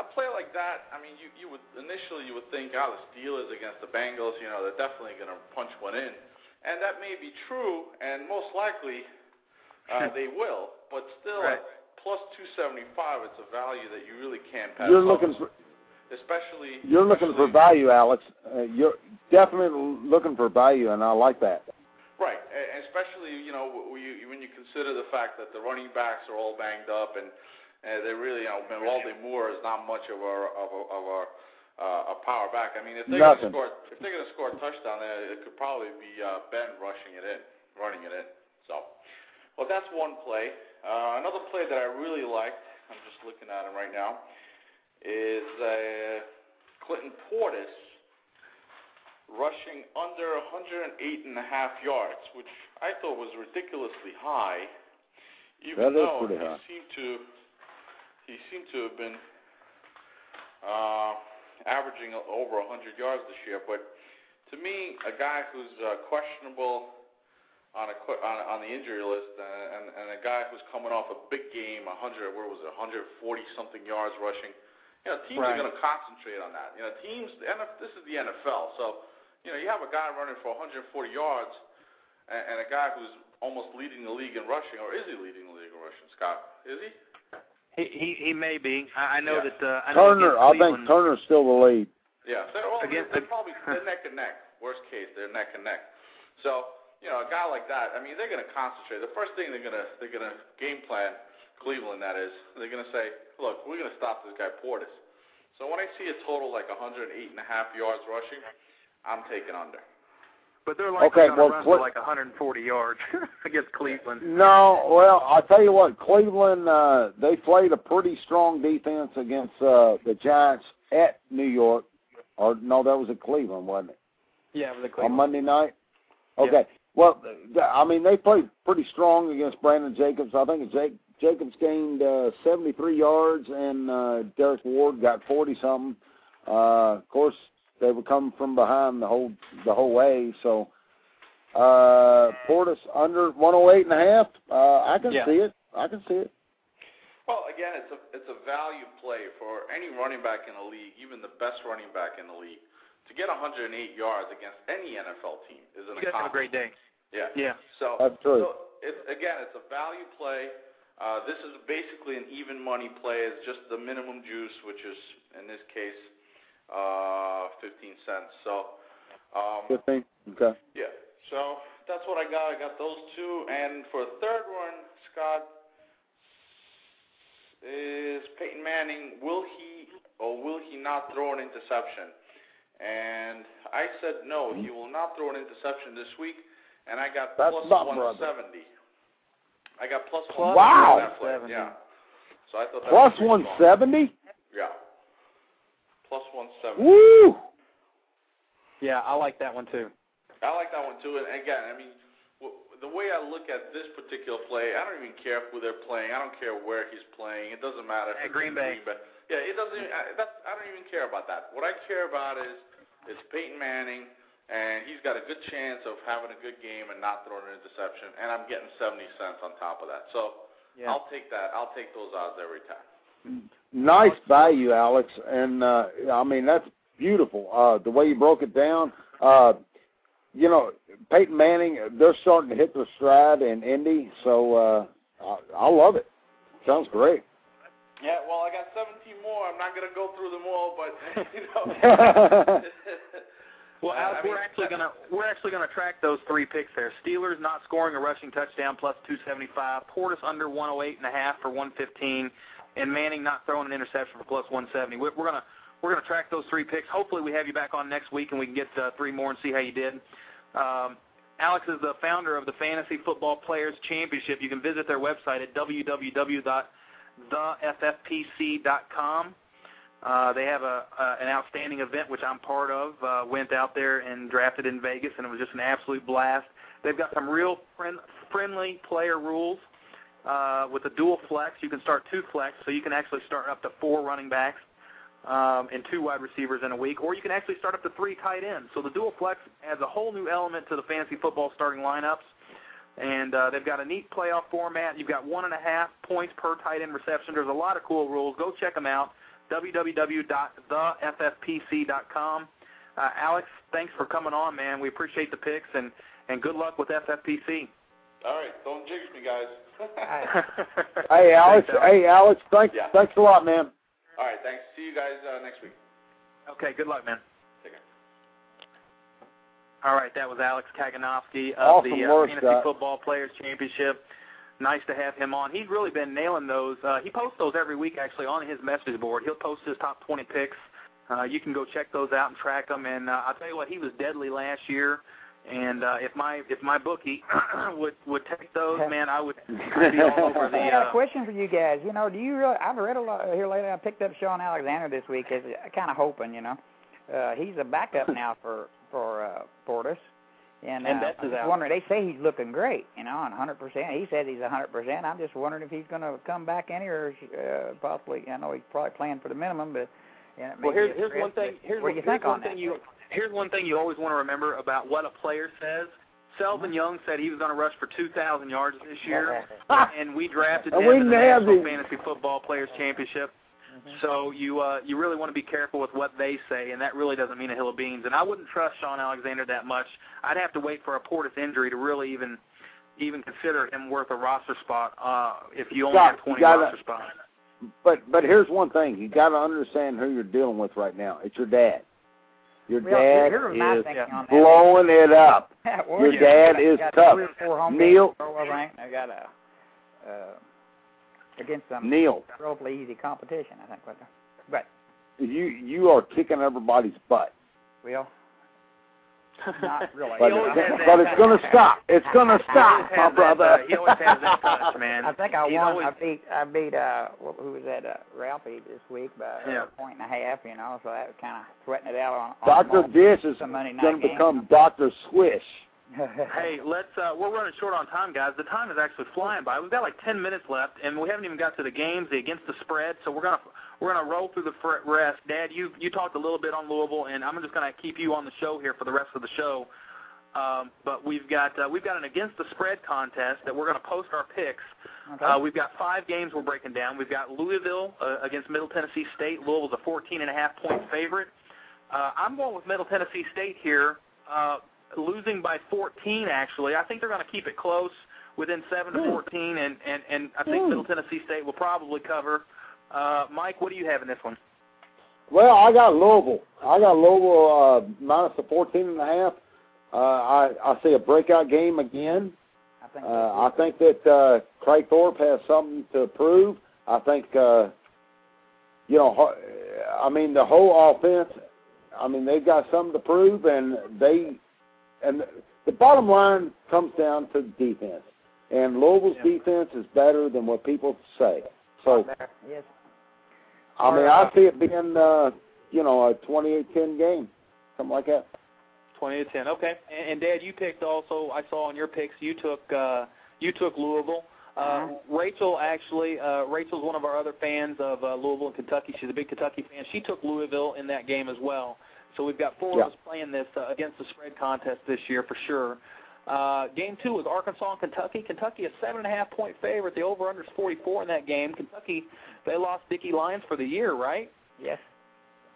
a play like that, I mean, you you would initially you would think, oh, the Steelers against the Bengals, you know, they're definitely going to punch one in, and that may be true, and most likely uh, <laughs> they will, but still, Right. at plus 275, it's a value that you really can't pass. You're up, looking for especially you're looking for value, Alex. Uh, you're definitely looking for value, and I like that. Right, especially you know when you consider the fact that the running backs are all banged up and and they really you know Manuel Moore is not much of a of a, of a uh, a power back. I mean, if they're going to score if they're to score a touchdown, there it could probably be uh, Ben rushing it in, running it in. So, well, that's one play. Uh, another play that I really liked, I'm just looking at him right now, is uh, Clinton Portis rushing under 108 and a half yards, which I thought was ridiculously high. Even That though he high. seemed to he seemed to have been uh, averaging over 100 yards this year, but to me, a guy who's uh, questionable on a on, on the injury list, uh, and, and a guy who's coming off a big game, 100 where was it, 140 something yards rushing. You know, teams Right. are going to concentrate on that. You know, teams. The NF, this is the NFL, so you know you have a guy running for 140 yards, and, and a guy who's almost leading the league in rushing, or is he leading the league in rushing? Scott, is he? He he, he may be. I, I know Yeah. that. Uh, I know Turner, against I think Turner's still the lead. Yeah, they're, all, Against they're the- probably they're neck and neck. Worst case, they're neck and neck. So you know, a guy like that, I mean, they're going to concentrate. The first thing they're going to they're going to game plan Cleveland. That is, they're going to say, look, we're going to stop this guy Portis. So when I see a total like 108 and a half yards rushing, I'm taking under. But they're likely Okay, well, run for like 140 yards <laughs> against Cleveland. No, well, I tell you what, Cleveland uh, they played a pretty strong defense against uh, the Giants, at New York, or no, that was at Cleveland, wasn't it? Yeah, it was a On Monday night. Okay. Well, I mean, they played pretty strong against Brandon Jacobs. I think Jake, Jacobs gained uh, 73 yards, and uh, Derrick Ward got 40 something. Uh, of course, they were coming from behind the whole the whole way. So, uh, Portis under 108 and a half. Uh, I can Yeah. see it. I can see it. Well, again, it's a it's a value play for any running back in the league, even the best running back in the league. To get 108 yards against any NFL team is an You guys have a great day. Yeah. Yeah. So, That's true. so it's again, it's a value play. Uh, this is basically an even money play. It's just the minimum juice, which is in this case uh, 15 cents. So, um, 15. Okay. yeah. So that's what I got. I got those two, and for the third one, Scott is Peyton Manning. Will he or will he not throw an interception? And I said no. He will not throw an interception this week, and I got plus not brother. 170. I got plus Plus 170 Wow. that. Yeah. So I thought that Plus was 170. strong. Yeah. Plus 170. Woo! Yeah, I like that one too. I like that one too. And again, I mean, the way I look at this particular play, I don't even care who they're playing. I don't care where he's playing. It doesn't matter. if At it's Green in Bay. Yeah, it doesn't. Even, I, that's, I don't even care about that. What I care about is it's Peyton Manning, and he's got a good chance of having a good game and not throwing an interception. And I'm getting 70 cents on top of that. So Yeah. I'll take that. I'll take those odds every time. Nice value, Alex, and uh, I mean that's beautiful. Uh, the way you broke it down, uh, you know, Peyton Manning, they're starting to hit their stride in Indy, so uh, I, I love it. Sounds great. Yeah, well, I got 17 more. I'm not going to go through them all, but <laughs> you know. <laughs> Well, Alex, I mean, we're actually gonna we're actually gonna track those three picks there. Steelers not scoring a rushing touchdown plus 275. Portis under 108 and a half for 115, and Manning not throwing an interception for plus 170. We're, we're gonna we're gonna track those three picks. Hopefully, we have you back on next week and we can get uh, three more and see how you did. Um, Alex is the founder of the Fantasy Football Players Championship. You can visit their website at www.theffpc.com. Uh, they have a uh, an outstanding event which I'm part of. Uh, went out there and drafted in Vegas, and it was just an absolute blast. They've got some real friend, friendly player rules uh, with a dual flex. You can start two flex, so you can actually start up to four running backs um, and two wide receivers in a week, or you can actually start up to three tight ends. So the dual flex adds a whole new element to the fantasy football starting lineups. And uh, they've got a neat playoff format. You've got one and a half points per tight end reception. There's a lot of cool rules. Go check them out www.theffpc.com. Uh, Alex, thanks for coming on, man. We appreciate the picks and and good luck with FFPC. All right, don't jinx me, guys. <laughs> Hey, Alex. Thanks, Hey, Alex. Thanks. Yeah. Thanks a lot, man. All right, thanks. See you guys uh, next week. Okay, good luck, man. Take care. All right, that was Alex Kaganovsky of Awesome the uh, Fantasy Scott. Football Players Championship. Nice to have him on. He's really been nailing those. Uh, he posts those every week, actually, on his message board. He'll post his top 20 picks. Uh, you can go check those out and track them. And uh, I'll tell you what, he was deadly last year. And uh, if my if my bookie <clears throat> would would take those, man, I would be all over the. <laughs> I got a Uh, question for you guys. You know, do you really? I've read a lot here lately. I picked up Shaun Alexander this week. As kind of hoping, you know, uh, he's a backup <laughs> now for for uh, Portis. And, And uh, Betts I'm is out. wondering. They say he's looking great, you know, and 100 percent. He says he's 100 percent. I'm just wondering if he's going to come back any or uh, possibly. I know he's probably playing for the minimum, but. Yeah, Well, here's here's one thing. Here's what one, do you here's think one on thing that? you here's one thing you always want to remember about what a player says. Selvin Young said he was going to rush for 2,000 yards this year, <laughs> and we drafted him we in the National him. Fantasy Football Players Championship. So you uh, you really want to be careful with what they say, and that really doesn't mean a hill of beans. And I wouldn't trust Shaun Alexander that much. I'd have to wait for a Portis injury to really even even consider him worth a roster spot. Uh, if you only Scott, have 20 you gotta- roster spots. But but here's one thing: you got to understand who you're dealing with right now. It's your dad. Your Well, dad here's my is thinking blowing it up. <laughs> Your dad is tough. Three or four home Neil- I got a uh, against some Neil, relatively easy competition. I think, but uh, but you you are kicking everybody's butt. well, Not <laughs> really. But, He always it's, but it's going to stop. It's going <laughs> to stop, has my that, brother. uh, he always has that touch, <laughs> man. I think I He's won. always- I beat. I beat. Uh, wh- who was that? Uh, Ralphie this week by Yeah. a point and a half. You know, so that kind of sweating it out on. on Dr. Dish is the going to become Dr. Swish. Hey, let's. Uh, we're running short on time, guys. The time is actually flying by. We've got like 10 minutes left, and we haven't even got to the games, the against the spread. So we're gonna we're gonna roll through the rest. Dad, you you talked a little bit on Louisville, and I'm just gonna keep you on the show here for the rest of the show. Um, but we've got uh, we've got an against the spread contest that we're going to post our picks. Okay. Uh, we've got five games we're breaking down. We've got Louisville uh, against Middle Tennessee State. Louisville's a 14 and a half point favorite. Uh, I'm going with Middle Tennessee State here, uh, losing by 14. Actually, I think they're going to keep it close, within seven to 14, and and and I think Middle Tennessee State will probably cover. Uh, Mike, what do you have in this one? Well, I got Louisville. I got Louisville uh, minus the 14 and a half. Uh, I, I see a breakout game again. I think. Uh, I think that uh, Kragthorpe has something to prove. I think, uh, you know, I mean, the whole offense. I mean, they've got something to prove, and they, and the bottom line comes down to defense. And Louisville's Yeah. defense is better than what people say. So, yes. I mean, I see it being, uh, you know, a 28-10 game, something like that. 20 to 10. Okay. And, and Dad, you picked also. I saw on your picks you took uh, you took Louisville. Uh, Uh-huh. Rachel actually, uh, Rachel's one of our other fans of uh, Louisville and Kentucky. She's a big Kentucky fan. She took Louisville in that game as well. So we've got four Yeah. of us playing this uh, against the spread contest this year for sure. Uh, game two was Arkansas and Kentucky. Kentucky a seven and a half point favorite. The over under is 44 in that game. Kentucky they lost Dicky Lyons for the year, right? Yes.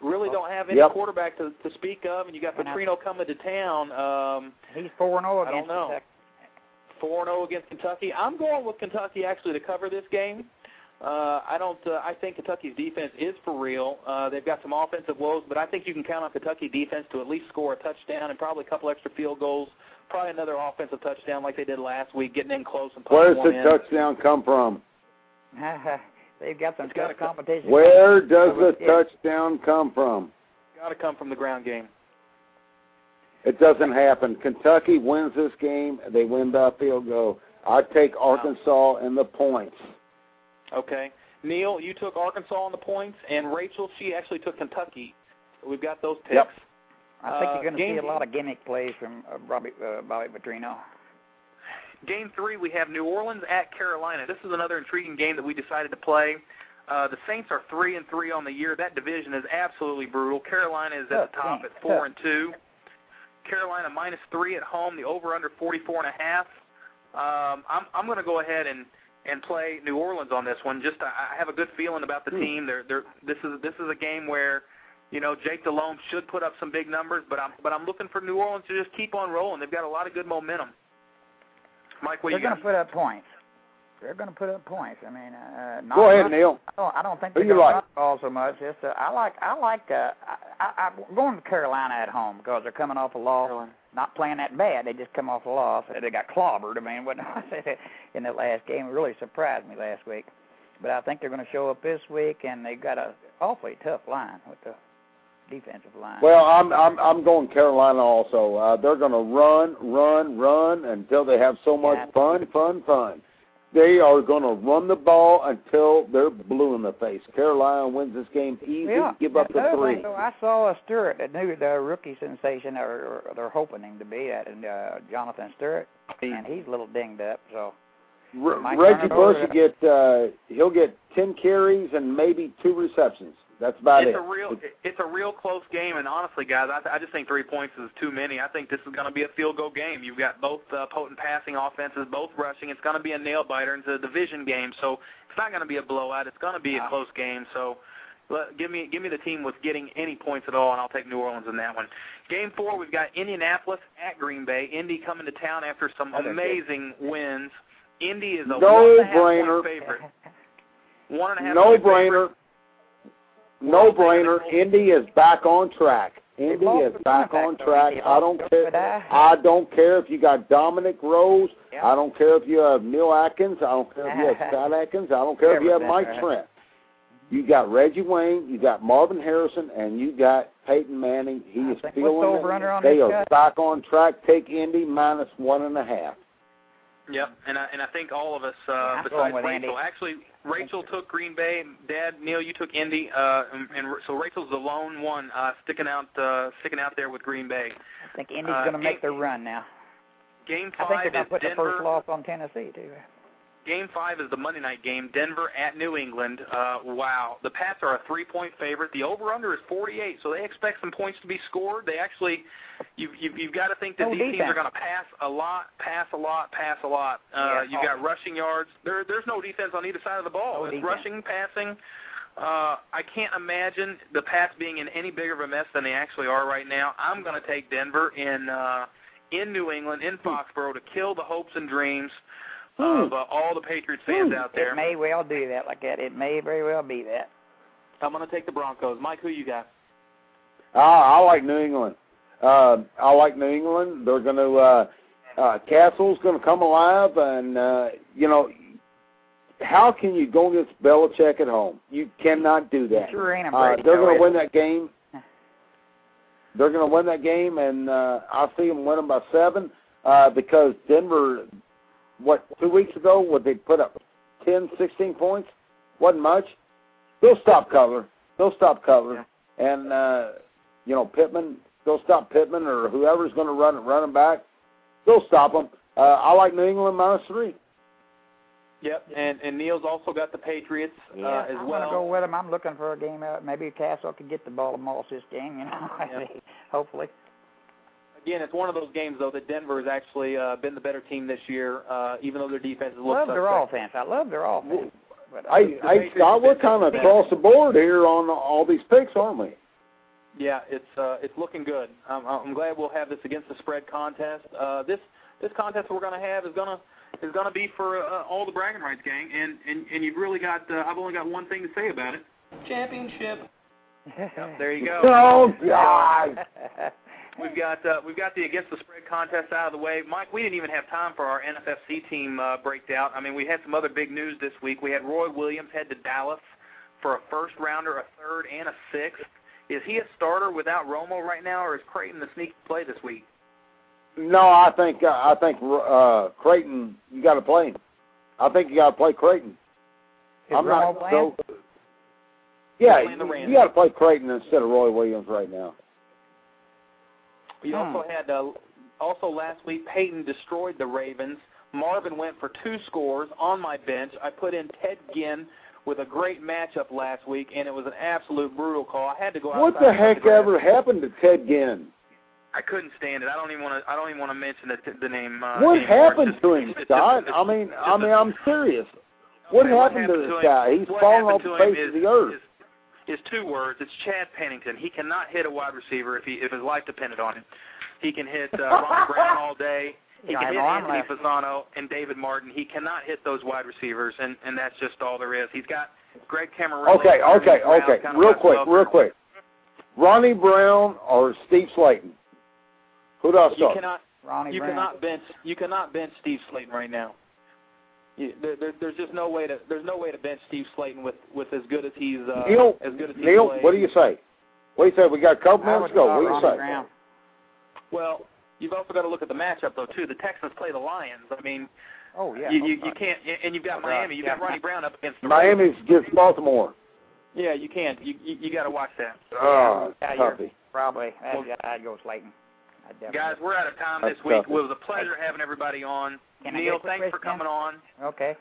Really don't have any Yep. quarterback to, to speak of, and you got And Petrino coming to town. Um, He's four and zero I don't against know. Kentucky. four and zero against Kentucky. I'm going with Kentucky actually to cover this game. Uh, I don't. Uh, I think Kentucky's defense is for real. Uh, they've got some offensive woes, but I think you can count on Kentucky defense to at least score a touchdown and probably a couple extra field goals. Probably another offensive touchdown like they did last week, getting in close and Where putting does one the in. touchdown come from? <laughs> They've got some It's gotta tough competition. Where does the Yeah. touchdown come from? Got to come from the ground game. It doesn't happen. Kentucky wins this game. They win by field goal. I take Arkansas in the points. Okay, Neil, you took Arkansas on the points, and Rachel, she actually took Kentucky. We've got those picks. Yep. I think Uh, you're going to see a lot of gimmick plays from uh, Bobby uh, Bobby Petrino. Game three, we have New Orleans at Carolina. This is another intriguing game that we decided to play. Uh, the Saints are three and three on the year. That division is absolutely brutal. Carolina is at the top at four and two. Carolina minus three at home. The over under forty four and a half. Um, I'm I'm going to go ahead and and play New Orleans on this one. Just I have a good feeling about the Hmm. team. They're they're this is this is a game where. You know, Jake Delhomme should put up some big numbers, but I'm but I'm looking for New Orleans to just keep on rolling. They've got a lot of good momentum. Mike, what They're you going to put up points. They're going to put up points. I mean, uh, not Go ahead, much- Neil. I don't, I don't think Who they're going to like? run the ball so much. Just uh, I like I like uh, I, I, I'm going to Carolina at home because they're coming off a loss. Carolina. Not playing that bad. They just come off a loss. They got clobbered. I mean, <laughs> what I said in the last game it really surprised me last week. But I think they're going to show up this week, and they've got a awfully tough line with the defensive line. Well, I'm I'm I'm going Carolina also. Uh, they're going to run, run, run until they have so much Yeah. fun, fun, fun. They are going to run the ball until they're blue in the face. Carolina wins this game easy. Yeah, Give up the three. thing, I saw a Stewart, the new the rookie sensation, or, or they're hoping him to be that, and uh, Jonathan Stewart, and he's a little dinged up. So R- Reggie Bush will get uh, he'll get ten carries and maybe two receptions. That's about it's it. a real it's a real close game, and honestly, guys, I, I just think three points is too many. I think this is going to be a field goal game. You've got both uh, potent passing offenses, both rushing. It's going to be a nail biter. It's a division game, so it's not going to be a blowout. It's going to be a close game. So. Let, give me give me the team with getting any points at all, and I'll take New Orleans in that one. Game four, we've got Indianapolis at Green Bay. Indy coming to town after some amazing wins. Indy is a No one and a half brainer. point favorite. <laughs> One and a half No point favorite. No brainer. Indy is back on track. Indy is back on track. I don't care. I don't care if you got Dominic Rose. I don't care if you have Neil Atkins. I don't care if you have <laughs> Scott Atkins. I don't care if you have Mike Trent. You got Reggie Wayne. You got Marvin Harrison, and you got Peyton Manning. He is feeling it. they are back on track. Take Indy minus one and a half. Yep, and I and I think all of us, uh, I'm besides Rachel, Andy. actually Rachel took Green Bay. Dad, Neil, you took Indy, uh, and, and so Rachel's the lone one uh, sticking out uh, sticking out there with Green Bay. I think Indy's Uh, going to make game- their run now. Game five I think they're going to put the first loss on Tennessee too. Game five is the Monday night game. Denver at New England. Uh, wow, the Pats are a three-point favorite. The over/under is 48, so they expect some points to be scored. They actually, you've you've, you've got to think that No these teams are going to pass a lot, pass a lot, pass a lot. Uh, Yeah. you've got rushing yards. There there's no defense on either side of the ball. No it's defense. rushing, passing. Uh, I can't imagine the Pats being in any bigger of a mess than they actually are right now. I'm going to take Denver in uh, in New England, in Foxborough, to kill the hopes and dreams of uh, all the Patriots fans out there. It may well do that like that. It may very well be that. I'm going to take the Broncos. Mike, who you got? I, I like New England. Uh, I like New England. They're going to uh, uh, Cassel's going to come alive, and uh, you know, how can you go against Belichick at home? You cannot do that. Sure ain't a Uh, they're no, going to win that game. <laughs> They're going to win that game, and uh, I see them winning by seven uh, because Denver, what two weeks ago, would they put up ten, sixteen points? wasn't much. They'll stop cover. They'll stop Cutler, and uh, you know Pittman. They'll stop Pittman or whoever's going to run it, run him back. They'll stop them. Uh, I like New England minus three. Yep, and and Neil's also got the Patriots Yeah, uh, as I'm well. gonna go with them. I'm looking for a game. Uh, maybe Cassel could get the ball to Moss this game. You know, <laughs> Yeah. hopefully. Again, it's one of those games though that Denver has actually uh, been the better team this year, uh, even though their defense has looked Love their suspect. offense. I love their offense. But, uh, I, the I, Patriots Scott, we're kind of across the board here on all these picks, aren't we? Yeah, it's uh, it's looking good. Um, I'm glad we'll have this against the spread contest. Uh, this this contest we're going to have is going to is going to be for uh, all the bragging rights gang, and and and you've really got uh, I've only got one thing to say about it. Championship. <laughs> There you go. Oh God! <laughs> We've got uh, we've got the against the spread contest out of the way. Mike, we didn't even have time for our NFFC team uh, breakdown. I mean, we had some other big news this week. We had Roy Williams head to Dallas for a first rounder, a third, and a sixth. Is he a starter without Romo right now, or is Crayton the sneaky play this week? No, I think uh, I think uh, Crayton. You got to play him. I think you got to play Crayton. Is I'm Romo not. playing? So, yeah, you, you got to play Crayton instead of Roy Williams right now. We Hmm. also had uh, also last week Peyton destroyed the Ravens. Marvin went for two scores on my bench. I put in Ted Ginn with a great matchup last week, and it was an absolute brutal call. I had to go out. What the heck draft. ever happened to Ted Ginn? I couldn't stand it. I don't even want to. I don't even want to mention the, the name. Uh, What anymore. happened just- to him, Scott? I mean, I mean, a- I'm serious. What Okay, happened to him this guy? He's what falling off the face of the earth. Is, is two words. It's Chad Pennington. He cannot hit a wide receiver if he if his life depended on it. He can hit uh, <laughs> Ron Brown all day. He Yeah, can I'm hit on Anthony left. Fasano and David Martin. He cannot hit those wide receivers, and and that's just all there is. He's got Greg Camarillo. Okay, okay, Brown, okay. Real quick, Welker. real quick. Ronnie Brown or Steve Slaton? Who do I start? You cannot Ronnie you Brown. cannot bench you cannot bench Steve Slaton right now. You, there, there, there's just no way to there's no way to bench Steve Slaton with with as good as he's uh, Neil, as good as he Neil, plays. what do you say? What do you say? We got a couple I minutes to go. What do you say? Brown. Well, you've also got to look at the matchup though too. The Texans play the Lions. I mean, Oh yeah. you, you you can't and you've got Oh, Miami. You've got Ronnie Brown up against the Miami gets Baltimore. Yeah, you can't. You you, you got to watch that. Oh, Yeah, you're- Probably. I'd, Well- I'd go Slaton. I'd definitely. Guys, we're out of time That's this week. tough. It was a pleasure having everybody on. Can Neil, get a quick thanks for coming on. Okay.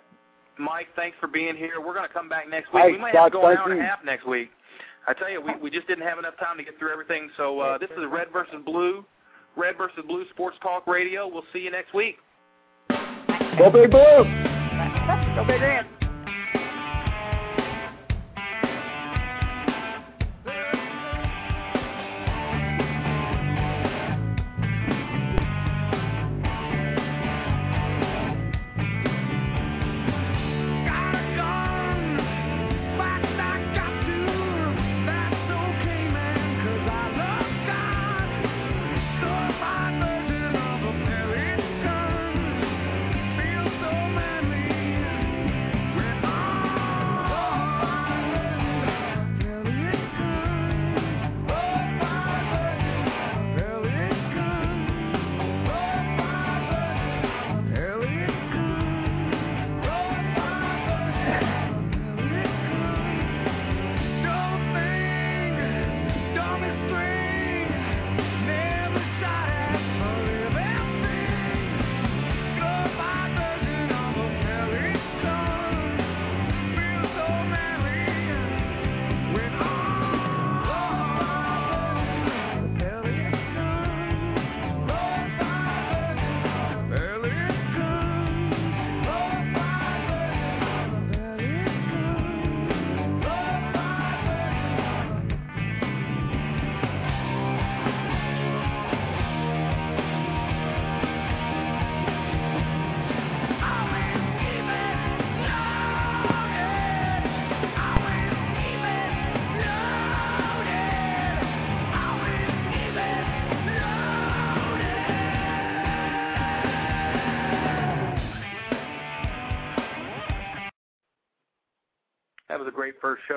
Mike, thanks for being here. We're going to come back next week. We might have to go an hour and a half next week. I tell you, we we just didn't have enough time to get through everything. So uh, this is Red versus Blue, Red versus Blue Sports Talk Radio. We'll see you next week. Go Big Blue! Go Big Red.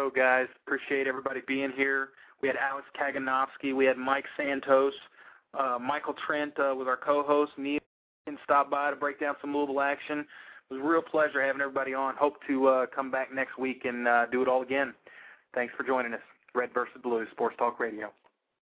Show, guys. Appreciate everybody being here. We had Alex Kaganovsky, we had Mike Santos, uh, Michael Trent uh, was our co-host. Neil can stop by to break down some Louisville action. It was a real pleasure having everybody on. Hope to uh, come back next week and uh, do it all again. Thanks for joining us. Red versus Blue, Sports Talk Radio.